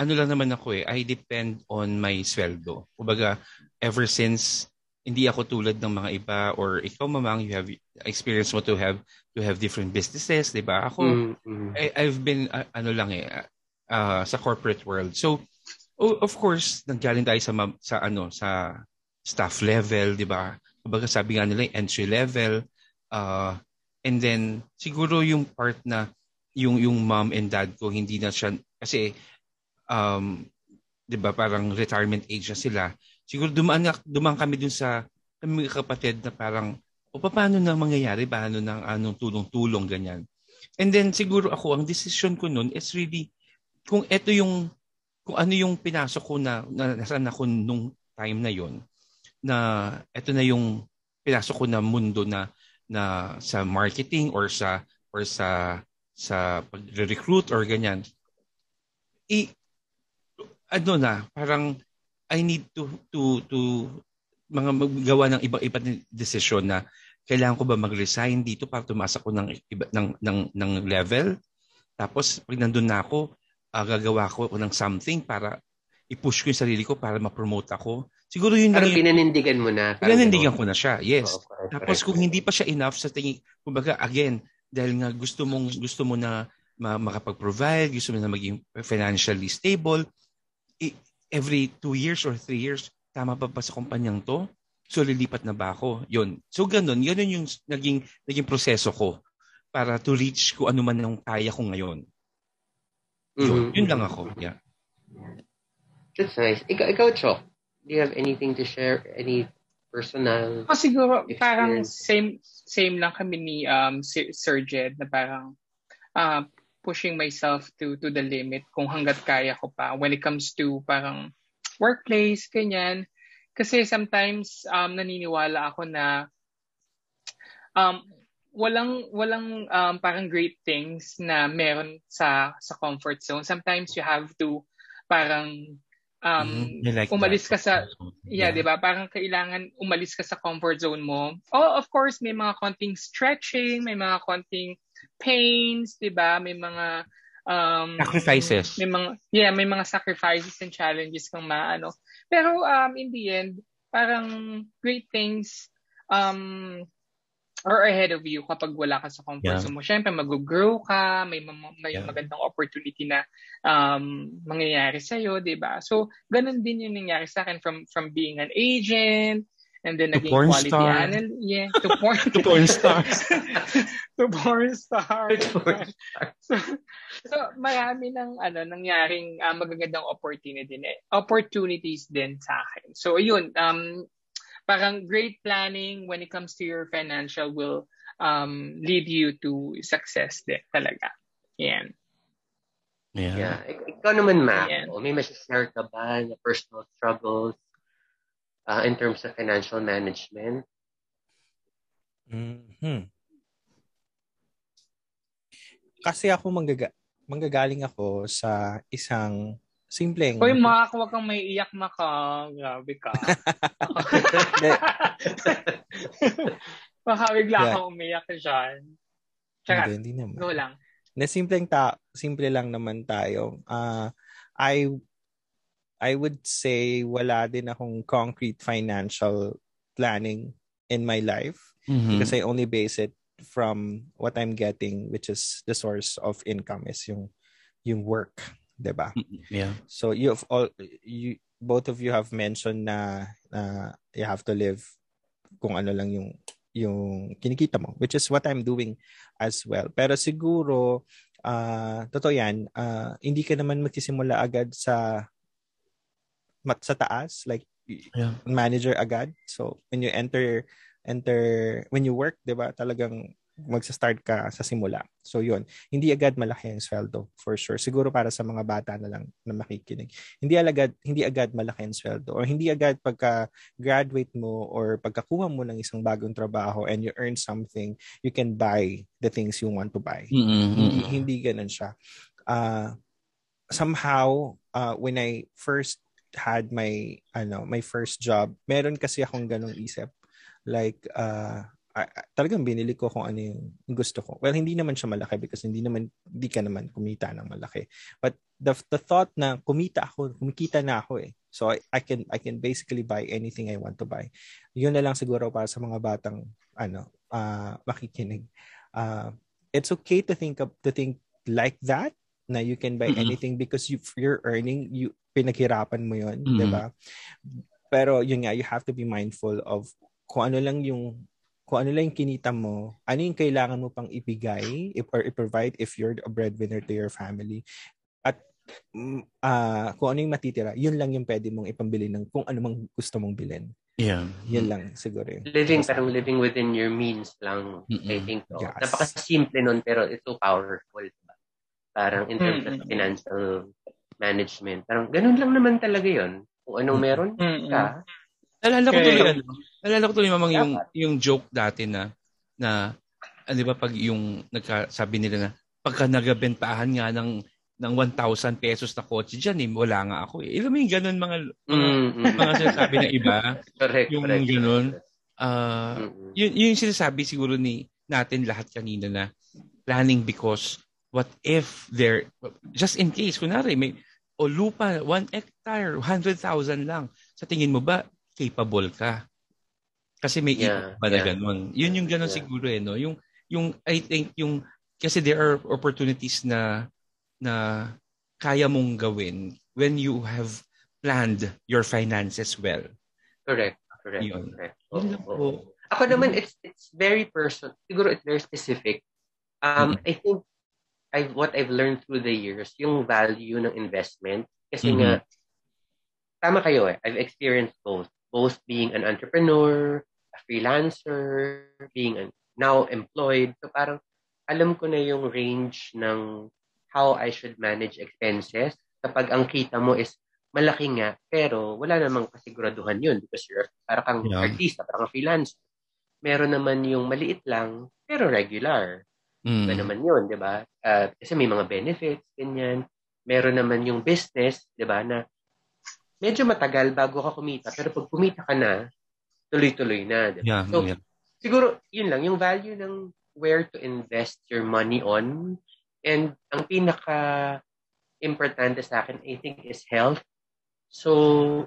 ano lang naman ako eh, I depend on my sweldo. Kumbaga, ever since hindi ako tulad ng mga iba or ikaw mamang you have experience mo to have to have different businesses, 'di ba? Ako mm-hmm. I, I've been uh, ano lang eh uh, sa corporate world. So oh, of course, nanggaling tayo sa sa ano sa staff level, 'di ba? Kumbaga sabi nga nila entry level uh, and then siguro yung part na yung yung mom and dad ko hindi na siya kasi um 'di ba parang retirement age na sila siguro dumaan, dumaan kami dun sa kami kapatid na parang o paano na mangyayari, paano nang anong tulong-tulong, ganyan. And then siguro ako, ang decision ko noon is really, kung ito yung, kung ano yung pinasok ko na, na nasaan ako nung time na yon na ito na yung pinasok ko na mundo na na sa marketing or sa or sa sa pag-recruit or ganyan. I ano na, parang I need to to to mga magawa ng ibang-ibang desisyon na kailangan ko ba mag-resign dito para tumasa ko ng iba, ng ng ng level tapos pag nandun na ako uh, gagawa ko ng something para i-push ko yung sarili ko para ma-promote ako. Siguro yun Parang yung- pinanindigan mo na. Pinanindigan ko na siya, yes. Oo, correct, Tapos correct. kung hindi pa siya enough sa tingin, kumbaga again, dahil nga gusto mong gusto mo na ma- makapag-provide, gusto mo na maging financially stable, i- every two years or three years, tama pa ba sa kumpanyang to? So lilipat na ba ako? Yun. So ganun, ganun yung naging naging proseso ko para to reach kung ano man ang kaya ko ngayon. Yun, Mhm. yun lang ako. Yeah. That's nice. Ikaw, ikaw Chok, do you have anything to share? Any personal? Ako siguro Experience. parang same same lang kami ni um Sir Jed na parang uh, pushing myself to to the limit kung hanggat kaya ko pa when it comes to parang workplace ganyan. Kasi sometimes um naniniwala ako na um walang walang um, parang great things na meron sa sa comfort zone. Sometimes you have to parang um. I like umalis that. ka sa Yeah, 'di ba? Parang kailangan umalis ka sa comfort zone mo. Oh, of course, may mga konting stretching, may mga konting pains, 'di ba? May mga um Sacrifices. May mga yeah, may mga sacrifices and challenges kang maano. Pero um in the end, parang great things um are ahead of you kapag wala ka sa comfort Yeah. zone mo. Syempre, mag-grow ka, may, mam- may Yeah. magandang opportunity na um, mangyayari sa'yo, di ba? So, ganun din yung nangyari sa akin from from being an agent, and then To naging porn quality star. analyst. Yeah, to porn, To porn stars. to porn star. To porn so, so, marami ng ano, nangyaring uh, magagandang opportunity din, opportunities din sa akin. So, yun, um, parang great planning when it comes to your financial will um, lead you to success din talaga. Yan. Yeah. Yeah. Ik- Ikaw naman, Ma. Ayan. May masashare ka ba na personal struggles uh, in terms of financial management? Mhm. Kasi ako manggaga manggagaling ako sa isang simpleng Uy, Mak, huwag kang may iyak, Maka. Grabe ka. Baka bigla Yeah. kang umiyak dyan. Tsaka, Hindi, hindi naman. go lang. na simpleng ta simple lang naman tayo. Ah, I I would say wala din akong concrete financial planning in my life Mhm. because I only base it from what I'm getting which is the source of income is yung yung work, 'di ba? Yeah. So you have all you both of you have mentioned na na you have to live kung ano lang yung yung kinikita mo which is what I'm doing as well. Pero siguro ah totoo 'yan, ah, hindi ka naman magsisimula agad sa mat sa taas like Yeah. manager agad. So when you enter enter when you work, 'di ba? Talagang magsa-start ka sa simula. So yun, hindi agad malaki ang sweldo for sure. Siguro para sa mga bata na lang na makikinig. Hindi agad hindi agad malaki ang sweldo or hindi agad pagka graduate mo or pagkakuha mo ng isang bagong trabaho and you earn something, you can buy the things you want to buy. Mhm, Hindi mhm. hindi ganun siya. Uh, somehow uh, when I first had my ano my first job, meron kasi akong ganong isip. Like uh, ah, ah, talagang binili ko kung ano yung gusto ko. Well, hindi naman siya malaki because hindi naman hindi ka naman kumita ng malaki. But the the thought na kumita ako, kumikita na ako eh. So I, I can I can basically buy anything I want to buy. Yun na lang siguro para sa mga batang ano ah, makikinig. Uh, it's okay to think of to think like that na you can buy Mhm. anything because you you're earning you pinaghirapan mo yun, Mhm. 'di ba? Pero yun nga you have to be mindful of kung ano lang yung kung ano lang yung kinita mo, ano yung kailangan mo pang ibigay if, or i-provide if you're a breadwinner to your family. At ah, kung ano yung matitira, yun lang yung pwede mong ipambili ng kung ano mang gusto mong bilhin. Yeah. Yun lang siguro yun. Living, parang living within your means lang, I Mm-mm. think. No? Yes. Napaka-simple nun, pero it's so powerful. diba? Parang in terms of Mm-mm. financial management. Parang ganun lang naman talaga yon Kung anong meron Mm-mm. ka, Nalala ko tuloy, ano, nalala ko tuloy mamang yung, yung joke dati na, na, di ba pag yung, nagkasabi nila na, pagka nagabentahan nga ng, ng 1,000 pesos na kotse dyan, eh, wala nga ako eh. Alam mo yung ganun mga, mga, mm, mm, mga sinasabi ng iba, correct, yung correct. ganun. Mm-mm. yun, yun yung sinasabi siguro ni natin lahat kanina na planning because what if there, just in case, kunwari, may, o lupa, 1 hectare, 100,000 lang. Sa tingin mo ba, capable ka? Kasi may yeah, ba na yeah. ganun. Yun yung ganun yeah. siguro eh, no? Yung, yung, I think, yung, kasi there are opportunities na, na kaya mong gawin when you have planned your finances well. Correct. Correct. Yun. Correct. Oh, oh. Ako naman, it's it's very personal. Siguro it's very specific. Um, mm-hmm. I think I what I've learned through the years, yung value ng investment. Kasi mm-hmm. nga, tama kayo eh. I've experienced both. Both being an entrepreneur, a freelancer, being an, now employed. So parang alam ko na yung range ng how I should manage expenses kapag ang kita mo is malaki nga, pero wala namang kasiguraduhan yun because you're parang kang yeah. artista, parang kang freelancer. Meron naman yung maliit lang, pero regular. Mm. Iba naman yun, di ba? Uh, kasi may mga benefits, ganyan. Meron naman yung business, di ba, na medyo matagal bago ka kumita. Pero pag kumita ka na, tuloy-tuloy na. Diba? Yeah, so, yeah. siguro, yun lang, yung value ng where to invest your money on. And ang pinaka importante sa akin, I think, is health. So,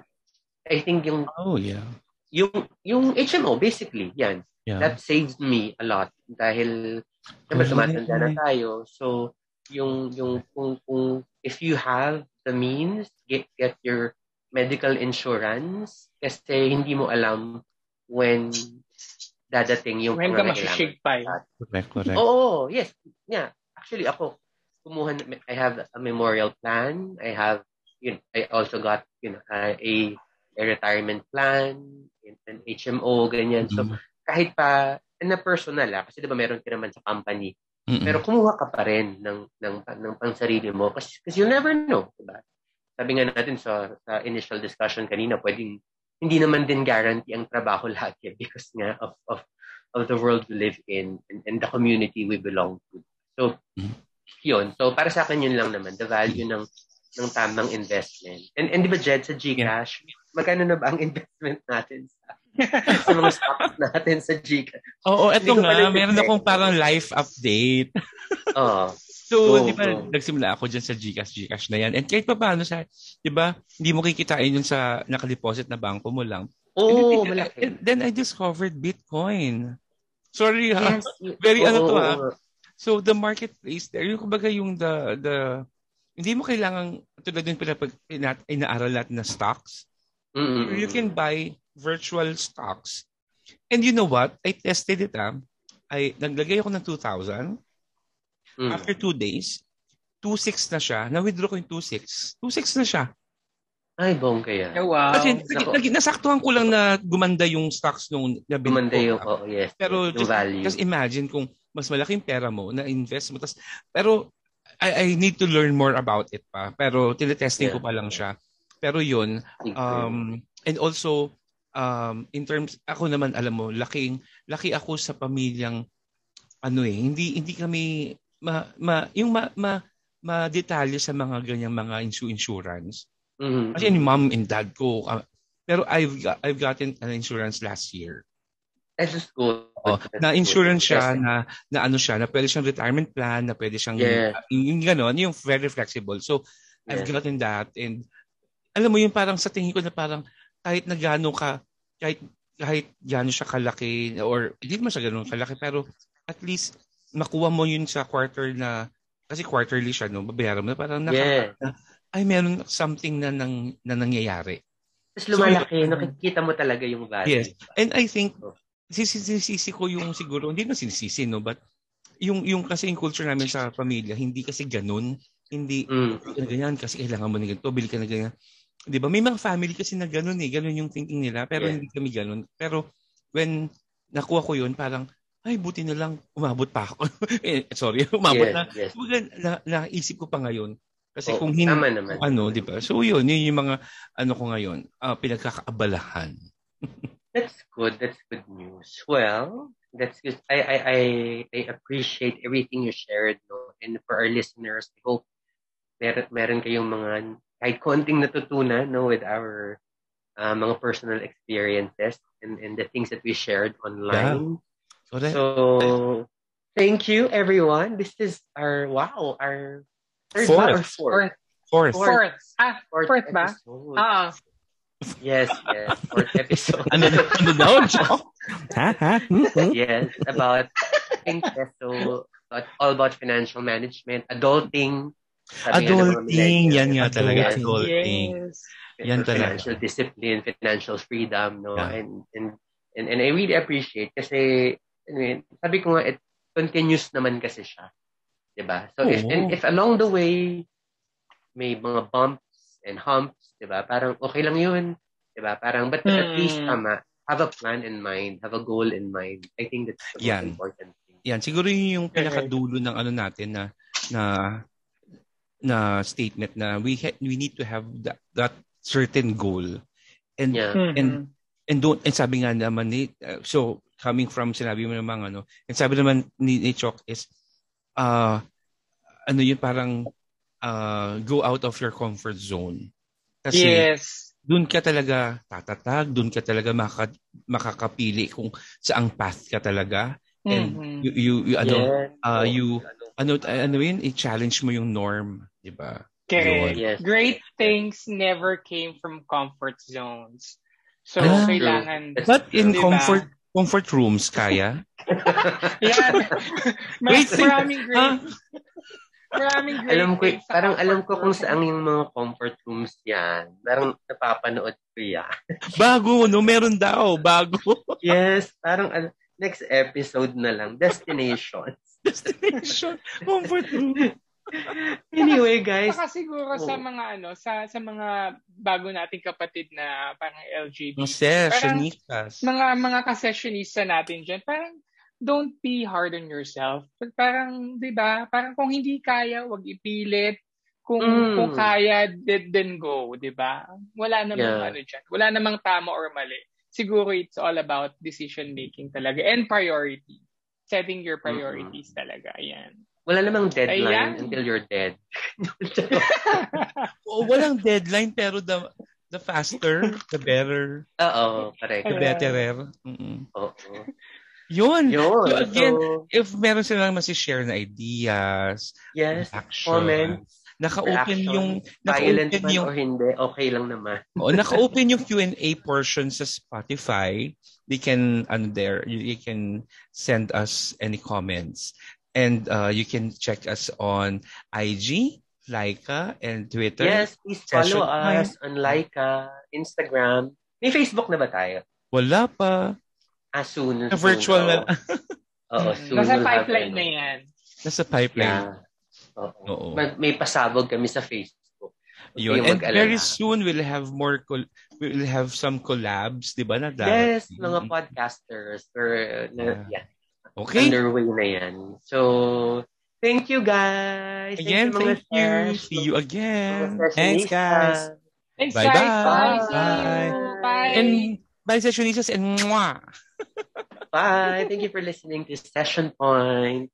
I think yung... Oh, yeah. Yung, yung HMO, basically, yan. Yeah. That saves me a lot. Dahil Siyempre, tumatanda na tayo. So, yung, yung, kung, kung, if you have the means, get, get your medical insurance kasi hindi mo alam when dadating yung when ka masishigpay. Correct, correct. Oo, yes. Yeah. Actually, ako, kumuha, I have a memorial plan. I have, you know, I also got, you know, a, a retirement plan, an HMO, ganyan. So, mm-hmm. kahit pa na personal ah, kasi 'di ba meron ka naman sa company. Mm-mm. Pero kumuha ka pa rin ng ng ng pansarili mo kasi kasi you never know, 'di ba? Sabi nga natin sa, sa initial discussion kanina, pwedeng hindi naman din guarantee ang trabaho lagi because nga of of of the world we live in and, and the community we belong to. So, mm-hmm. yun. So, para sa akin yun lang naman, the value ng ng tamang investment. And, and di ba, Jed, sa Gcash, magkano na ba ang investment natin sa sa mga stocks natin sa Gcash. Oo, eto nga, meron akong parang life update. Oo. So, go, di ba, go. nagsimula ako dyan sa Gcash, Gcash na yan. And kahit pa paano sa, di ba, hindi mo kikitain yun sa nakadeposit na bangko mo lang. Oo, oh, malaki. And then I discovered Bitcoin. Sorry ha. Yes. Very oh, ano to ha. So, the marketplace there, yung kumbaga yung the, the, hindi mo kailangan, tulad din pala pag ina, inaaral natin na stocks. Mm-hmm. You can buy virtual stocks. And you know what? I tested it ah. I, naglagay ako ng 2,000. Mm. After two days, 2,6 na siya. Na-withdraw ko yung 2,6. 2,6 na siya. Ay, bong kaya. Oh, wow. Kasi nag, nag, nasaktuhan ko lang na gumanda yung stocks nung nabili Gumanda yung, oh, yes. Pero yung just, value. just imagine kung mas malaking pera mo na invest mo. Tas, pero I, I need to learn more about it pa. Pero tinetesting yeah. ko pa lang siya. Pero yun, um, and also, um, in terms, ako naman, alam mo, laking, laki ako sa pamilyang, ano eh, hindi, hindi kami, ma, ma, yung ma, ma, ma detalye sa mga ganyang mga insurance. Mm-hmm. Kasi yung mom and dad ko, uh, pero I've got, I've gotten an insurance last year. That's just good. Oh, na insurance siya na na ano siya na pwede siyang retirement plan na pwede siyang yeah. yung, yung gano'n yung very flexible so yeah. I've gotten that and alam mo yung parang sa tingin ko na parang kahit na gaano ka, kahit, kahit gaano siya kalaki, or hindi mo siya gano'n kalaki, pero at least makuha mo yun sa quarter na, kasi quarterly siya, no? Babayaran mo na parang naka, yeah. na, ay meron something na, nang, na nangyayari. Tapos lumalaki, so, nakikita mo talaga yung value. Yes. And I think, sisisi ko yung siguro, hindi na sinisisi, no? But yung, yung kasi yung culture namin sa pamilya, hindi kasi ganun. Hindi, mm. ganyan, kasi kailangan mo na ganito, bili ka na ganyan. 'di ba? May mga family kasi na ganoon eh, ganoon yung thinking nila, pero yeah. hindi kami ganoon. Pero when nakuha ko 'yun, parang ay buti na lang umabot pa ako. eh, sorry, umabot yes, na. Yes. Na, naisip ko pa ngayon. Kasi oh, kung hindi naman. ano, 'di ba? So 'yun, yun yung mga ano ko ngayon, uh, pinagkakaabalahan. that's good. That's good news. Well, that's good. I I I, I appreciate everything you shared, no. And for our listeners, I hope meron, meron kayong mga kahit konting natutunan no, with our uh, mga personal experiences and, and the things that we shared online. Yeah. So, thank you everyone. This is our, wow, our third fourth. fourth. Fourth. Fourth. Ah, fourth, fourth ba? episode. Ah. Yes, yes. Fourth episode. ano, ano daw, Joe? Ha? Ha? Hmm? Hmm? yes, about think peso, about, all about financial management, adulting. Sabi nga ng mga Adulting. Yan nga millennials. talaga. Yes. Adulting. Yes. Yan talaga. Financial discipline, financial freedom, no? Yeah. And, and, and, and I really appreciate kasi, I mean, sabi ko nga, it continuous naman kasi siya. 'Di ba? So, if, Oo. and if along the way, may mga bumps and humps, 'di ba? Parang okay lang yun. 'di ba? Parang, but at Mm. least, tama, have a plan in mind, have a goal in mind. I think that's the most Yan. important thing. Yan, siguro yun yung pinakadulo ng ano natin na na na statement na we ha- we need to have that, that certain goal. And Yeah. And and don't and sabi nga naman ni uh, so coming from sinabi mo naman ano, and sabi naman ni, ni Chok is uh ano yun parang uh, go out of your comfort zone. Kasi yes. doon ka talaga tatatag, doon ka talaga maka, makakapili kung saang path ka talaga. And Mhm. you, you, you ano, Yes. uh, you, ano, ano yun, i-challenge mo yung norm, di ba? Correct. Yes. Great things never came from comfort zones. So, Ah. kailangan... But in Diba? comfort comfort rooms, kaya? Yan. Mas thing. maraming. Ah. Maraming great alam ko, parang alam ko kung saan yung mga comfort rooms yan. Parang napapanood ko yan. Bago, no? Meron daw, bago. yes, parang next episode na lang, destinations. Destination, comfort room. anyway, guys, Saka siguro sa Oo. mga ano, sa sa mga bago nating kapatid na parang LGBT. Sessionistas. mga mga kasessionista natin dyan, parang don't be hard on yourself. Parang, di ba, parang kung hindi kaya, wag ipilit. Kung, Mm. kung kaya, then, then go, di ba? Wala namang Yeah. ano dyan. Wala namang tama or mali. Siguro it's all about decision making talaga and priority. Setting your priorities talaga. Ayan. Wala namang deadline Ayan. until you're dead. Walang deadline, pero the the faster, the better, Oo, correct. the Ayan. betterer. Mm-mm. Oo. Yun. Yun. So again, So, if meron silang masishare na ideas, yes, action, comments, naka-open reaction, yung violent naka-open man yung o hindi, okay lang naman. oh, naka-open yung Q&A portion sa Spotify. They can ano there, you, you can send us any comments. And uh, you can check us on IG, Laika, and Twitter. Yes, please follow Session us on Laika, Instagram. May Facebook na ba tayo? Wala pa. Ah, soon. Na soon, virtual na oo. Oo, soon. Nasa we'll have, pipeline ano. na yan. Nasa pipeline. Yeah. Oo. Oo. May, may pasabog kami sa Facebook. Huwag Yun. And very soon we'll have more col- we'll have some collabs, 'di ba? Na Yes, darating. mga podcasters. Or, na, Yeah. yeah, Okay. underway na yan. So, thank you guys. Again, mga thank you. See you again. Thanks, guys. Thanks, Bye-bye. guys. Bye. Bye. you. Bye. And bye sessionistas and mwah. Bye. Thank you for listening to Session Point.